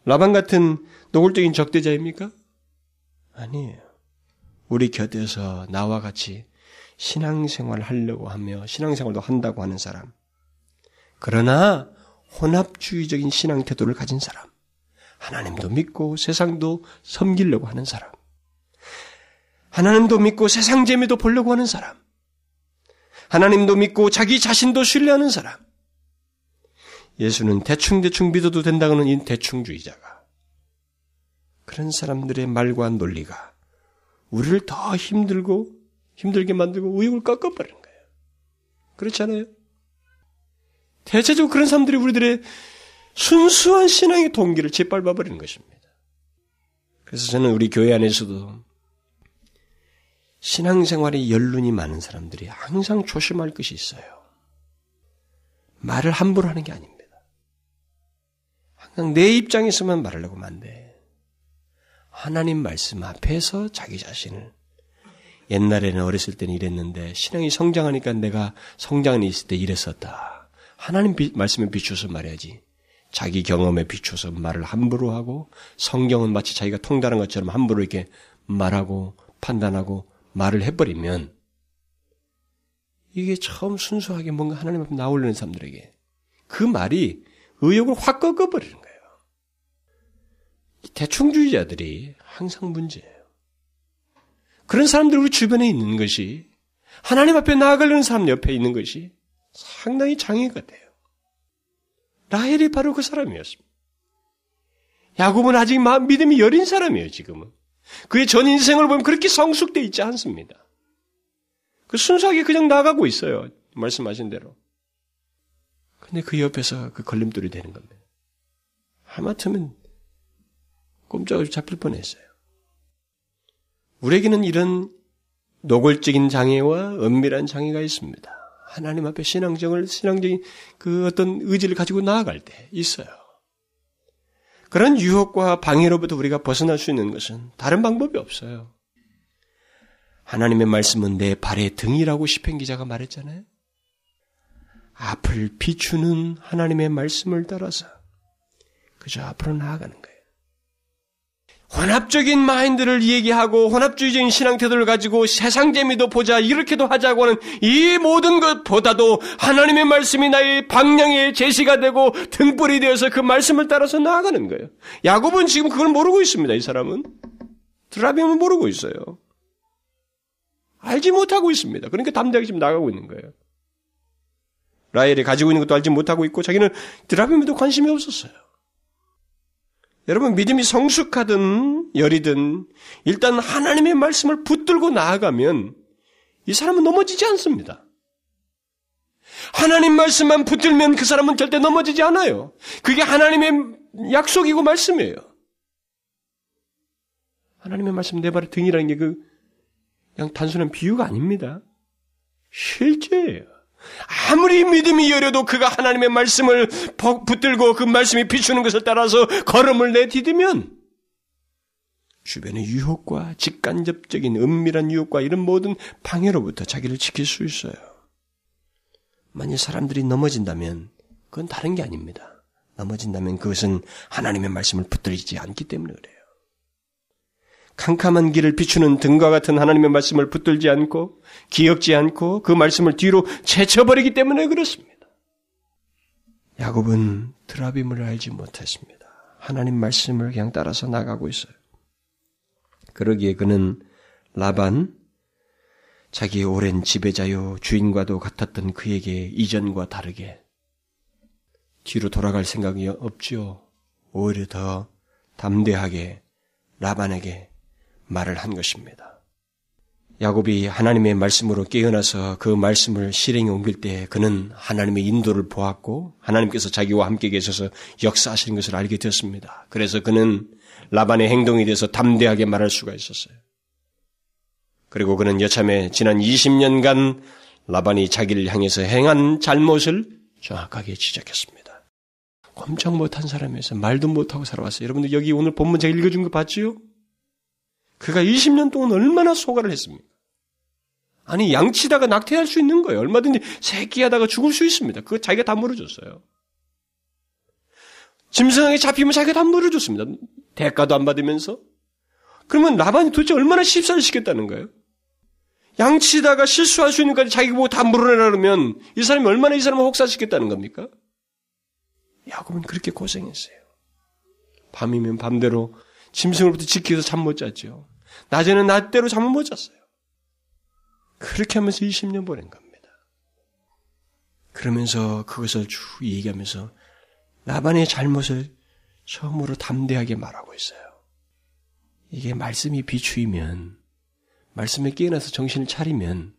라반 같은 노골적인 적대자입니까? 아니에요. 우리 곁에서 나와 같이 신앙생활을 하려고 하며 신앙생활도 한다고 하는 사람. 그러나 혼합주의적인 신앙 태도를 가진 사람. 하나님도 믿고 세상도 섬기려고 하는 사람. 하나님도 믿고 세상 재미도 보려고 하는 사람. 하나님도 믿고 자기 자신도 신뢰하는 사람. 예수는 대충대충 믿어도 된다고는 이 대충주의자가. 그런 사람들의 말과 논리가 우리를 더 힘들고 힘들게 만들고 의욕을 꺾어버리는 거예요. 그렇지 않아요? 대체적으로 그런 사람들이 우리들의 순수한 신앙의 동기를 짓밟아버리는 것입니다. 그래서 저는 우리 교회 안에서도 신앙생활에 연륜이 많은 사람들이 항상 조심할 것이 있어요. 말을 함부로 하는 게 아닙니다. 항상 내 입장에서만 말하려고 돼. 하나님 말씀 앞에서 자기 자신을 옛날에는 어렸을 때는 이랬는데 신앙이 성장하니까 내가 성장이 있을 때 이랬었다. 하나님 비, 말씀에 비추어서 말해야지. 자기 경험에 비추어서 말을 함부로 하고 성경은 마치 자기가 통달한 것처럼 함부로 이렇게 말하고 판단하고 말을 해버리면 이게 처음 순수하게 뭔가 하나님 앞에 나오려는 사람들에게 그 말이 의욕을 확 꺾어버리는 거예요. 대충주의자들이 항상 문제예요. 그런 사람들 우리 주변에 있는 것이 하나님 앞에 나아가려는 사람 옆에 있는 것이 상당히 장애가 돼요. 라헬이 바로 그 사람이었습니다. 야곱은 아직 믿음이 여린 사람이에요, 지금은. 그의 전 인생을 보면 그렇게 성숙되어 있지 않습니다. 그 순수하게 그냥 나가고 있어요. 말씀하신 대로. 근데 그 옆에서 그 걸림돌이 되는 겁니다. 하마터면 꼼짝없이 잡힐 뻔했어요. 우리에게는 이런 노골적인 장애와 은밀한 장애가 있습니다. 하나님 앞에 신앙적을 신앙적인 그 어떤 의지를 가지고 나아갈 때 있어요. 그런 유혹과 방해로부터 우리가 벗어날 수 있는 것은 다른 방법이 없어요. 하나님의 말씀은 내 발의 등이라고 시편 기자가 말했잖아요. 앞을 비추는 하나님의 말씀을 따라서 그저 앞으로 나아가는 거예요. 혼합적인 마인드를 얘기하고 혼합주의적인 신앙 태도를 가지고 세상 재미도 보자 이렇게도 하자고 하는 이 모든 것보다도 하나님의 말씀이 나의 방향의 제시가 되고 등불이 되어서 그 말씀을 따라서 나아가는 거예요. 야곱은 지금 그걸 모르고 있습니다. 이 사람은 드라비움은 모르고 있어요. 알지 못하고 있습니다. 그러니까 담대하게 지금 나가고 있는 거예요. 라헬이 가지고 있는 것도 알지 못하고 있고 자기는 드라비움에도 관심이 없었어요. 여러분 믿음이 성숙하든 여리든 일단 하나님의 말씀을 붙들고 나아가면 이 사람은 넘어지지 않습니다. 하나님 말씀만 붙들면 그 사람은 절대 넘어지지 않아요. 그게 하나님의 약속이고 말씀이에요. 하나님의 말씀 내 발의 등이라는 게 그 그냥 단순한 비유가 아닙니다. 실제예요. 아무리 믿음이 여려도 그가 하나님의 말씀을 붙들고 그 말씀이 비추는 것을 따라서 걸음을 내디디면 주변의 유혹과 직간접적인 은밀한 유혹과 이런 모든 방해로부터 자기를 지킬 수 있어요. 만일 사람들이 넘어진다면 그건 다른 게 아닙니다. 넘어진다면 그것은 하나님의 말씀을 붙들지 않기 때문에 그래요. 캄캄한 길을 비추는 등과 같은 하나님의 말씀을 붙들지 않고 기억지 않고 그 말씀을 뒤로 제쳐버리기 때문에 그렇습니다. 야곱은 드라빔을 알지 못했습니다. 하나님 말씀을 그냥 따라서 나가고 있어요. 그러기에 그는 라반 자기의 오랜 지배자요 주인과도 같았던 그에게 이전과 다르게 뒤로 돌아갈 생각이 없지요. 오히려 더 담대하게 라반에게 말을 한 것입니다. 야곱이 하나님의 말씀으로 깨어나서 그 말씀을 실행에 옮길 때 그는 하나님의 인도를 보았고 하나님께서 자기와 함께 계셔서 역사하시는 것을 알게 되었습니다. 그래서 그는 라반의 행동에 대해서 담대하게 말할 수가 있었어요. 그리고 그는 여참에 지난 20년간 라반이 자기를 향해서 행한 잘못을 정확하게 지적했습니다. 꼼짝 못한 사람에서 말도 못하고 살아왔어요. 여러분들 여기 오늘 본문 제가 읽어준 거 봤지요? 그가 20년 동안 얼마나 소가를 했습니까? 아니, 양치다가 낙태할 수 있는 거예요. 얼마든지 새끼하다가 죽을 수 있습니다. 그거 자기가 다 물어줬어요. 짐승에게 잡히면 자기가 다 물어줬습니다. 대가도 안 받으면서. 그러면 라반이 도대체 얼마나 십사를 시켰다는 거예요? 양치다가 실수할 수 있는 까지 자기가 뭐다 물어내라 그러면 이 사람이 얼마나 이 사람을 혹사시켰다는 겁니까? 야곱은 그렇게 고생했어요. 밤이면 밤대로 짐승으로부터 지키기 위해서 잠 못 잤죠. 낮에는 낮대로 잠을 못 잤어요. 그렇게 하면서 20년 보낸 겁니다. 그러면서 그것을 쭉 얘기하면서 라반의 잘못을 처음으로 담대하게 말하고 있어요. 이게 말씀이 비추이면, 말씀에 깨어나서 정신을 차리면,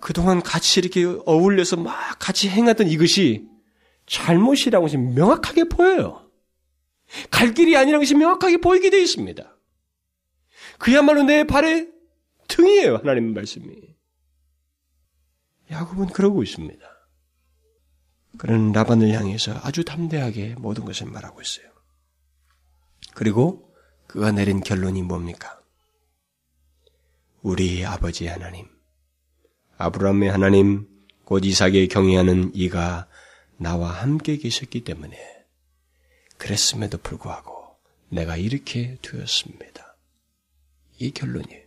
그동안 같이 이렇게 어울려서 막 같이 행하던 이것이 잘못이라고 지금 명확하게 보여요. 갈 길이 아니라는 것이 명확하게 보이게 되어 있습니다. 그야말로 내 발의 등이에요. 하나님 말씀이. 야곱은 그러고 있습니다. 그는 라반을 향해서 아주 담대하게 모든 것을 말하고 있어요. 그리고 그가 내린 결론이 뭡니까? 우리 아버지 하나님, 아브라함의 하나님, 곧 이삭의 경외하는 이가 나와 함께 계셨기 때문에 그랬음에도 불구하고 내가 이렇게 되었습니다. 이 결론이에요.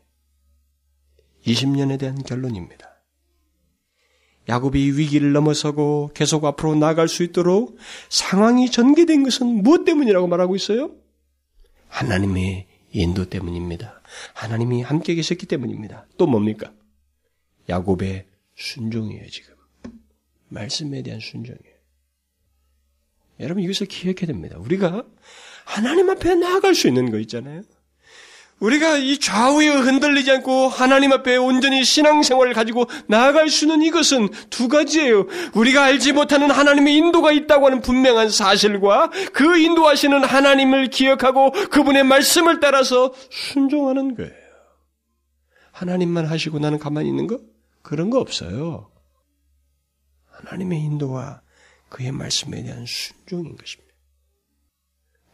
20년에 대한 결론입니다. 야곱이 위기를 넘어서고 계속 앞으로 나아갈 수 있도록 상황이 전개된 것은 무엇 때문이라고 말하고 있어요? 하나님의 인도 때문입니다. 하나님이 함께 계셨기 때문입니다. 또 뭡니까? 야곱의 순종이에요, 지금. 말씀에 대한 순종이에요. 여러분 이것을 기억해야 됩니다. 우리가 하나님 앞에 나아갈 수 있는 거 있잖아요. 우리가 이 좌우에 흔들리지 않고 하나님 앞에 온전히 신앙생활을 가지고 나아갈 수 있는 이것은 두 가지예요. 우리가 알지 못하는 하나님의 인도가 있다고 하는 분명한 사실과 그 인도하시는 하나님을 기억하고 그분의 말씀을 따라서 순종하는 거예요. 하나님만 하시고 나는 가만히 있는 거? 그런 거 없어요. 하나님의 인도와 그의 말씀에 대한 순종인 것입니다.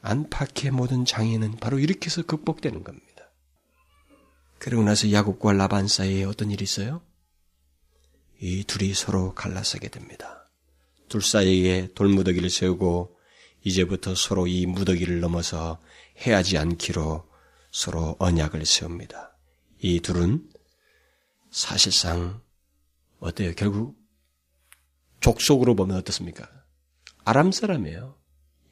안팎의 모든 장애는 바로 이렇게 해서 극복되는 겁니다. 그리고 나서 야곱과 라반 사이에 어떤 일이 있어요? 이 둘이 서로 갈라서게 됩니다. 둘 사이에 돌무더기를 세우고 이제부터 서로 이 무더기를 넘어서 해하지 않기로 서로 언약을 세웁니다. 이 둘은 사실상 어때요? 결국 족속으로 보면 어떻습니까? 아람 사람이에요.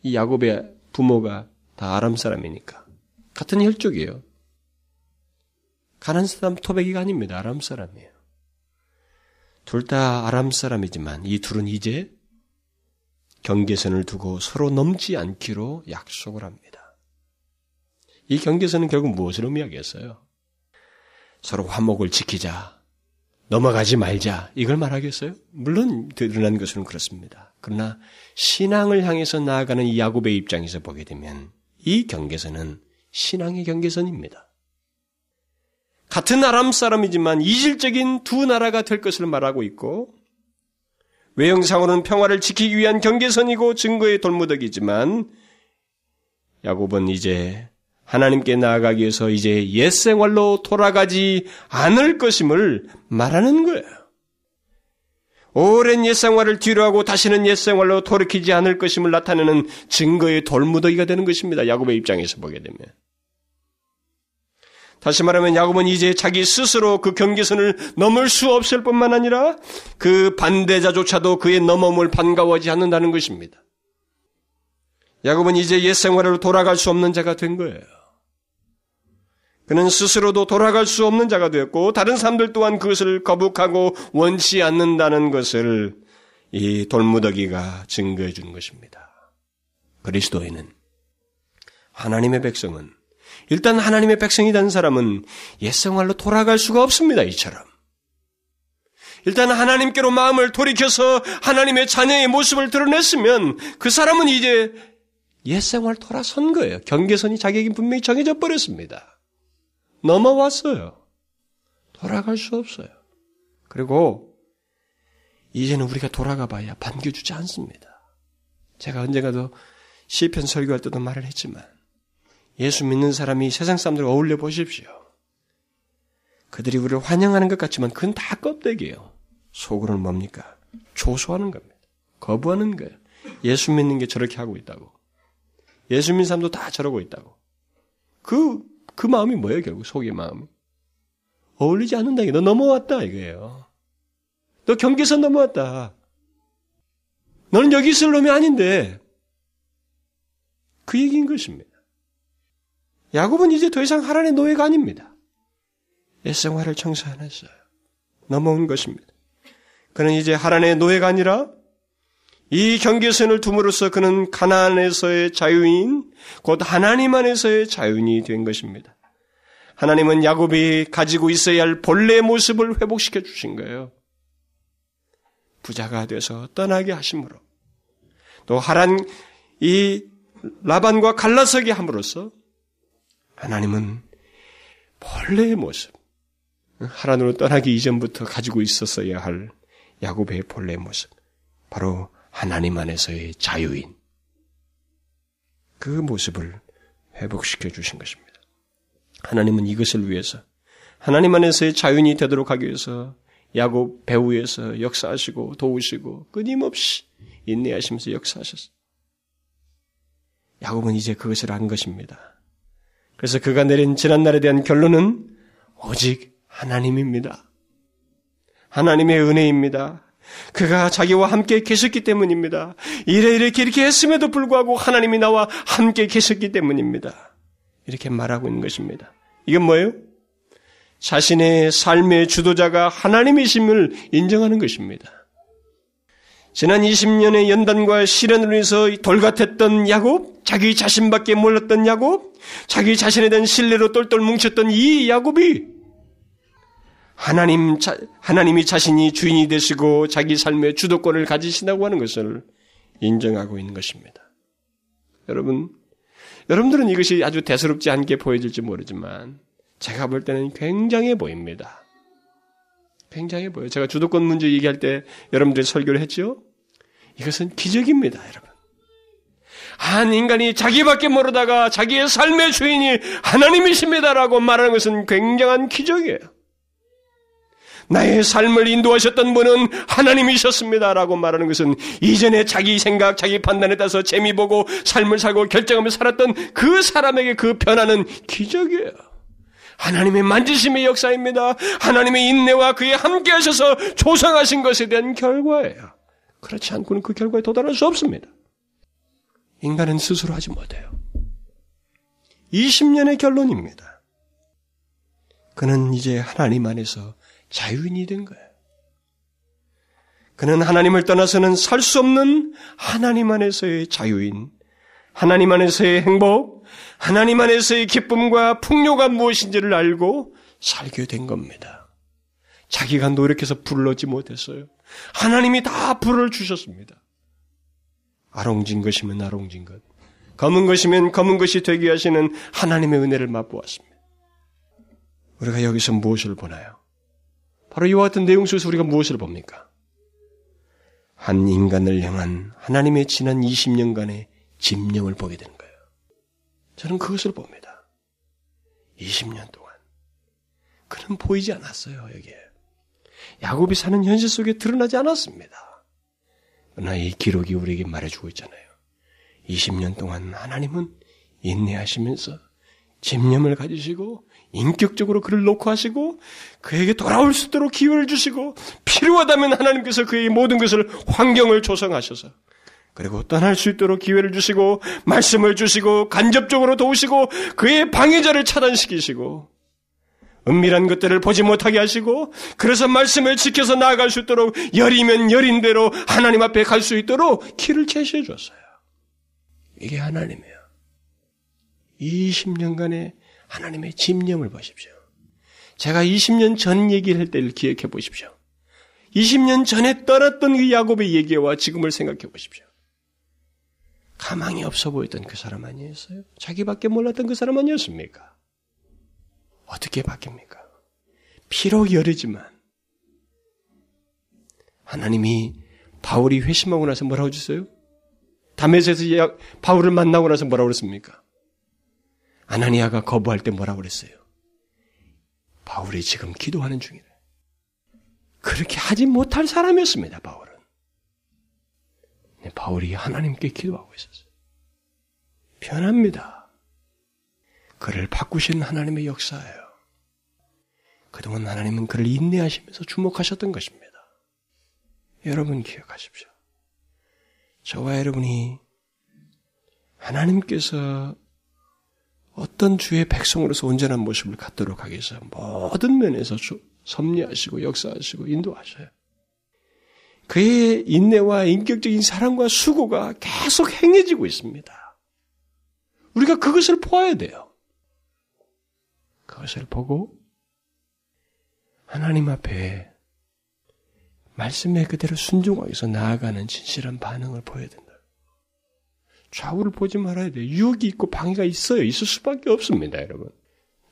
이 야곱의 부모가 다 아람 사람이니까 같은 혈족이에요. 가난 사람 토백이가 아닙니다. 아람 사람이에요. 둘 다 아람 사람이지만 이 둘은 이제 경계선을 두고 서로 넘지 않기로 약속을 합니다. 이 경계선은 결국 무엇을 의미하겠어요? 서로 화목을 지키자, 넘어가지 말자, 이걸 말하겠어요? 물론 드러난 것은 그렇습니다. 그러나 신앙을 향해서 나아가는 이 야곱의 입장에서 보게 되면 이 경계선은 신앙의 경계선입니다. 같은 아람 사람이지만 이질적인 두 나라가 될 것을 말하고 있고 외형상으로는 평화를 지키기 위한 경계선이고 증거의 돌무더기지만 야곱은 이제 하나님께 나아가기 위해서 이제 옛 생활로 돌아가지 않을 것임을 말하는 거예요. 오랜 옛 생활을 뒤로하고 다시는 옛 생활로 돌이키지 않을 것임을 나타내는 증거의 돌무더기가 되는 것입니다. 야곱의 입장에서 보게 되면. 다시 말하면 야곱은 이제 자기 스스로 그 경계선을 넘을 수 없을 뿐만 아니라 그 반대자조차도 그의 넘어옴을 반가워하지 않는다는 것입니다. 야곱은 이제 옛 생활로 돌아갈 수 없는 자가 된 거예요. 그는 스스로도 돌아갈 수 없는 자가 되었고 다른 사람들 또한 그것을 거북하고 원치 않는다는 것을 이 돌무더기가 증거해 주는 것입니다. 그리스도인은 하나님의 백성은 일단 하나님의 백성이 된 사람은 옛 생활로 돌아갈 수가 없습니다. 이처럼. 일단 하나님께로 마음을 돌이켜서 하나님의 자녀의 모습을 드러냈으면 그 사람은 이제 옛생활 돌아선 거예요. 경계선이 자기에게 분명히 정해져 버렸습니다. 넘어왔어요. 돌아갈 수 없어요. 그리고 이제는 우리가 돌아가 봐야 반겨주지 않습니다. 제가 언젠가도 시편 설교할 때도 말을 했지만 예수 믿는 사람이 세상 사람들과 어울려 보십시오. 그들이 우리를 환영하는 것 같지만 그건 다 껍데기예요. 속으로는 뭡니까? 조소하는 겁니다. 거부하는 거예요. 예수 믿는 게 저렇게 하고 있다고. 예수 믿는 사람도 다 저러고 있다고. 그, 그 마음이 뭐예요, 결국? 속의 마음이. 어울리지 않는다. 너 넘어왔다, 이거예요. 너 경계선 넘어왔다. 너는 여기 있을 놈이 아닌데. 그 얘기인 것입니다. 야곱은 이제 더 이상 하란의 노예가 아닙니다. 옛생활을 청소해냈어요. 넘어온 것입니다. 그는 이제 하란의 노예가 아니라 이 경계선을 둠으로써 그는 가나안에서의 자유인, 곧 하나님 안에서의 자유인이 된 것입니다. 하나님은 야곱이 가지고 있어야 할 본래의 모습을 회복시켜 주신 거예요. 부자가 돼서 떠나게 하심으로 또 하란 이 라반과 갈라서게 함으로써 하나님은 본래의 모습, 하란으로 떠나기 이전부터 가지고 있었어야 할 야곱의 본래의 모습, 바로 하나님 안에서의 자유인, 그 모습을 회복시켜 주신 것입니다. 하나님은 이것을 위해서 하나님 안에서의 자유인이 되도록 하기 위해서 야곱 배후에서 역사하시고 도우시고 끊임없이 인내하시면서 역사하셨어요. 야곱은 이제 그것을 안 것입니다. 그래서 그가 내린 지난날에 대한 결론은 오직 하나님입니다. 하나님의 은혜입니다. 그가 자기와 함께 계셨기 때문입니다. 이래 이렇게 이렇게 했음에도 불구하고 하나님이 나와 함께 계셨기 때문입니다. 이렇게 말하고 있는 것입니다. 이건 뭐예요? 자신의 삶의 주도자가 하나님이심을 인정하는 것입니다. 지난 20년의 연단과 시련으로 인해서 돌같았던 야곱, 자기 자신밖에 몰랐던 야곱, 자기 자신에 대한 신뢰로 똘똘 뭉쳤던 이 야곱이 하나님, 자, 하나님이 자신이 주인이 되시고 자기 삶의 주도권을 가지신다고 하는 것을 인정하고 있는 것입니다. 여러분, 여러분들은 이것이 아주 대수롭지 않게 보여질지 모르지만 제가 볼 때는 굉장해 보입니다. 굉장해 보여요. 제가 주도권 문제 얘기할 때 여러분들이 설교를 했죠? 이것은 기적입니다, 여러분. 한 인간이 자기밖에 모르다가 자기의 삶의 주인이 하나님이십니다라고 말하는 것은 굉장한 기적이에요. 나의 삶을 인도하셨던 분은 하나님이셨습니다라고 말하는 것은 이전에 자기 생각, 자기 판단에 따라서 재미 보고 삶을 살고 결정하며 살았던 그 사람에게 그 변화는 기적이에요. 하나님의 만지심의 역사입니다. 하나님의 인내와 그에 함께 하셔서 조성하신 것에 대한 결과예요. 그렇지 않고는 그 결과에 도달할 수 없습니다. 인간은 스스로 하지 못해요. 20년의 결론입니다. 그는 이제 하나님 안에서 자유인이 된 거예요. 그는 하나님을 떠나서는 살 수 없는 하나님 안에서의 자유인, 하나님 안에서의 행복, 하나님 안에서의 기쁨과 풍요가 무엇인지를 알고 살게 된 겁니다. 자기가 노력해서 불러지 못했어요. 하나님이 다 불을 주셨습니다. 아롱진 것이면 아롱진 것, 검은 것이면 검은 것이 되게 하시는 하나님의 은혜를 맛보았습니다. 우리가 여기서 무엇을 보나요? 바로 이와 같은 내용 속에서 우리가 무엇을 봅니까? 한 인간을 향한 하나님의 지난 20년간의 집념을 보게 되는 거예요. 저는 그것을 봅니다. 20년 동안. 그는 보이지 않았어요, 여기에. 야곱이 사는 현실 속에 드러나지 않았습니다. 그러나 이 기록이 우리에게 말해주고 있잖아요. 20년 동안 하나님은 인내하시면서 집념을 가지시고 인격적으로 그를 놓고 하시고 그에게 돌아올 수 있도록 기회를 주시고 필요하다면 하나님께서 그의 모든 것을 환경을 조성하셔서 그리고 떠날 수 있도록 기회를 주시고 말씀을 주시고 간접적으로 도우시고 그의 방해자를 차단시키시고 은밀한 것들을 보지 못하게 하시고 그래서 말씀을 지켜서 나아갈 수 있도록 열이면 열인 대로 하나님 앞에 갈 수 있도록 길을 제시해 줬어요. 이게 하나님이에요. 20년간의 하나님의 집념을 보십시오. 제가 20년 전 얘기를 할 때를 기억해 보십시오. 20년 전에 떠났던 그 야곱의 얘기와 지금을 생각해 보십시오. 가망이 없어 보였던 그 사람 아니었어요? 자기밖에 몰랐던 그 사람 아니었습니까? 어떻게 바뀝니까? 비록 여르지만 하나님이 바울이 회심하고 나서 뭐라고 주어요 담에서에서 바울을 만나고 나서 뭐라고 그랬습니까? 아나니아가 거부할 때 뭐라고 그랬어요? 바울이 지금 기도하는 중이래. 그렇게 하지 못할 사람이었습니다, 바울은. 네, 바울이 하나님께 기도하고 있었어요. 변합니다. 그를 바꾸시는 하나님의 역사예요. 그동안 하나님은 그를 인내하시면서 주목하셨던 것입니다. 여러분 기억하십시오. 저와 여러분이 하나님께서 어떤 주의 백성으로서 온전한 모습을 갖도록 하기 위해서 모든 면에서 섭리하시고 역사하시고 인도하셔요. 그의 인내와 인격적인 사랑과 수고가 계속 행해지고 있습니다. 우리가 그것을 보아야 돼요. 그것을 보고 하나님 앞에 말씀에 그대로 순종하기 위해서 나아가는 진실한 반응을 보여야 된다. 좌우를 보지 말아야 돼요. 유혹이 있고 방해가 있어요. 있을 수밖에 없습니다, 여러분.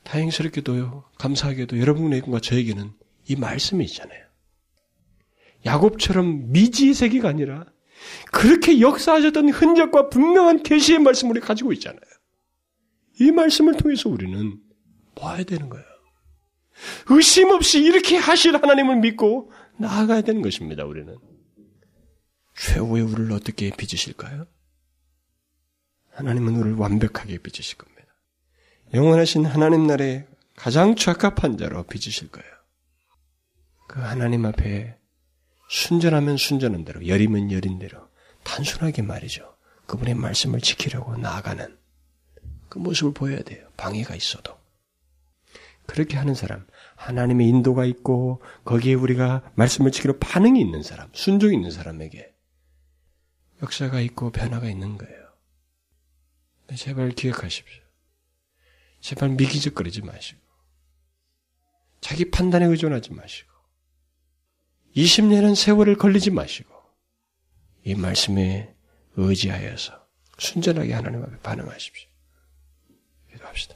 다행스럽게도요, 감사하게도 여러분과 저에게는 이 말씀이 있잖아요. 야곱처럼 미지의 세계가 아니라 그렇게 역사하셨던 흔적과 분명한 계시의 말씀을 가지고 있잖아요. 이 말씀을 통해서 우리는 봐야 되는 거예요. 의심 없이 이렇게 하실 하나님을 믿고 나아가야 되는 것입니다, 우리는. 최후의 우리를 어떻게 빚으실까요? 하나님은 우리를 완벽하게 빚으실 겁니다. 영원하신 하나님 나라에 가장 적합한 자로 빚으실 거예요. 그 하나님 앞에 순전하면 순전한 대로, 여리면 여린 대로, 단순하게 말이죠. 그분의 말씀을 지키려고 나아가는 그 모습을 보여야 돼요. 방해가 있어도. 그렇게 하는 사람, 하나님의 인도가 있고, 거기에 우리가 말씀을 지키려 반응이 있는 사람, 순종이 있는 사람에게 역사가 있고 변화가 있는 거예요. 네, 제발 기억하십시오. 제발 미기적거리지 마시고, 자기 판단에 의존하지 마시고, 20년은 세월을 걸리지 마시고, 이 말씀에 의지하여서 순전하게 하나님 앞에 반응하십시오. 기도합시다.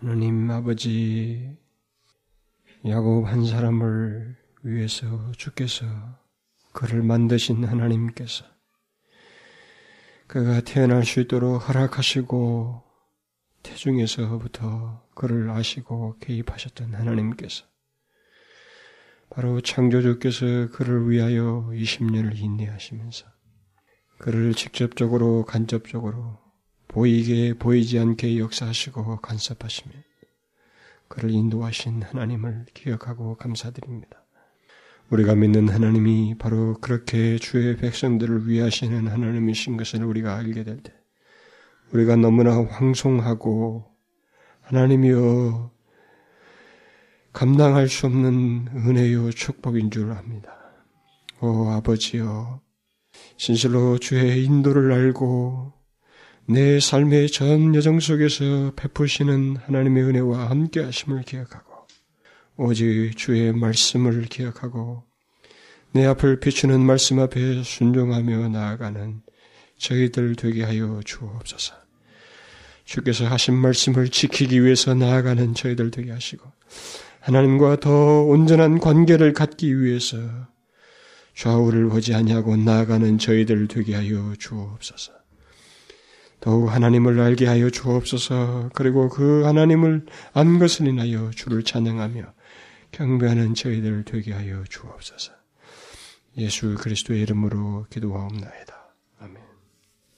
하나님 아버지, 야곱 한 사람을 위해서 주께서 그를 만드신 하나님께서 그가 태어날 수 있도록 허락하시고 태중에서부터 그를 아시고 개입하셨던 하나님께서 바로 창조주께서 그를 위하여 20년을 인내하시면서 그를 직접적으로 간접적으로 보이게 보이지 않게 역사하시고 간섭하시며 그를 인도하신 하나님을 기억하고 감사드립니다. 우리가 믿는 하나님이 바로 그렇게 주의 백성들을 위하시는 하나님이신 것을 우리가 알게 될 때, 우리가 너무나 황송하고 하나님이여 감당할 수 없는 은혜요 축복인 줄 압니다. 오 아버지여 진실로 주의 인도를 알고 내 삶의 전 여정 속에서 베푸시는 하나님의 은혜와 함께 하심을 기억하고 오직 주의 말씀을 기억하고 내 앞을 비추는 말씀 앞에 순종하며 나아가는 저희들 되게 하여 주옵소서. 주께서 하신 말씀을 지키기 위해서 나아가는 저희들 되게 하시고 하나님과 더 온전한 관계를 갖기 위해서 좌우를 보지 아니하고 나아가는 저희들 되게 하여 주옵소서. 더욱 하나님을 알게 하여 주옵소서. 그리고 그 하나님을 안 것을 인하여 주를 찬양하며 경배하는 저희들 되게 하여 주옵소서. 예수 그리스도의 이름으로 기도하옵나이다.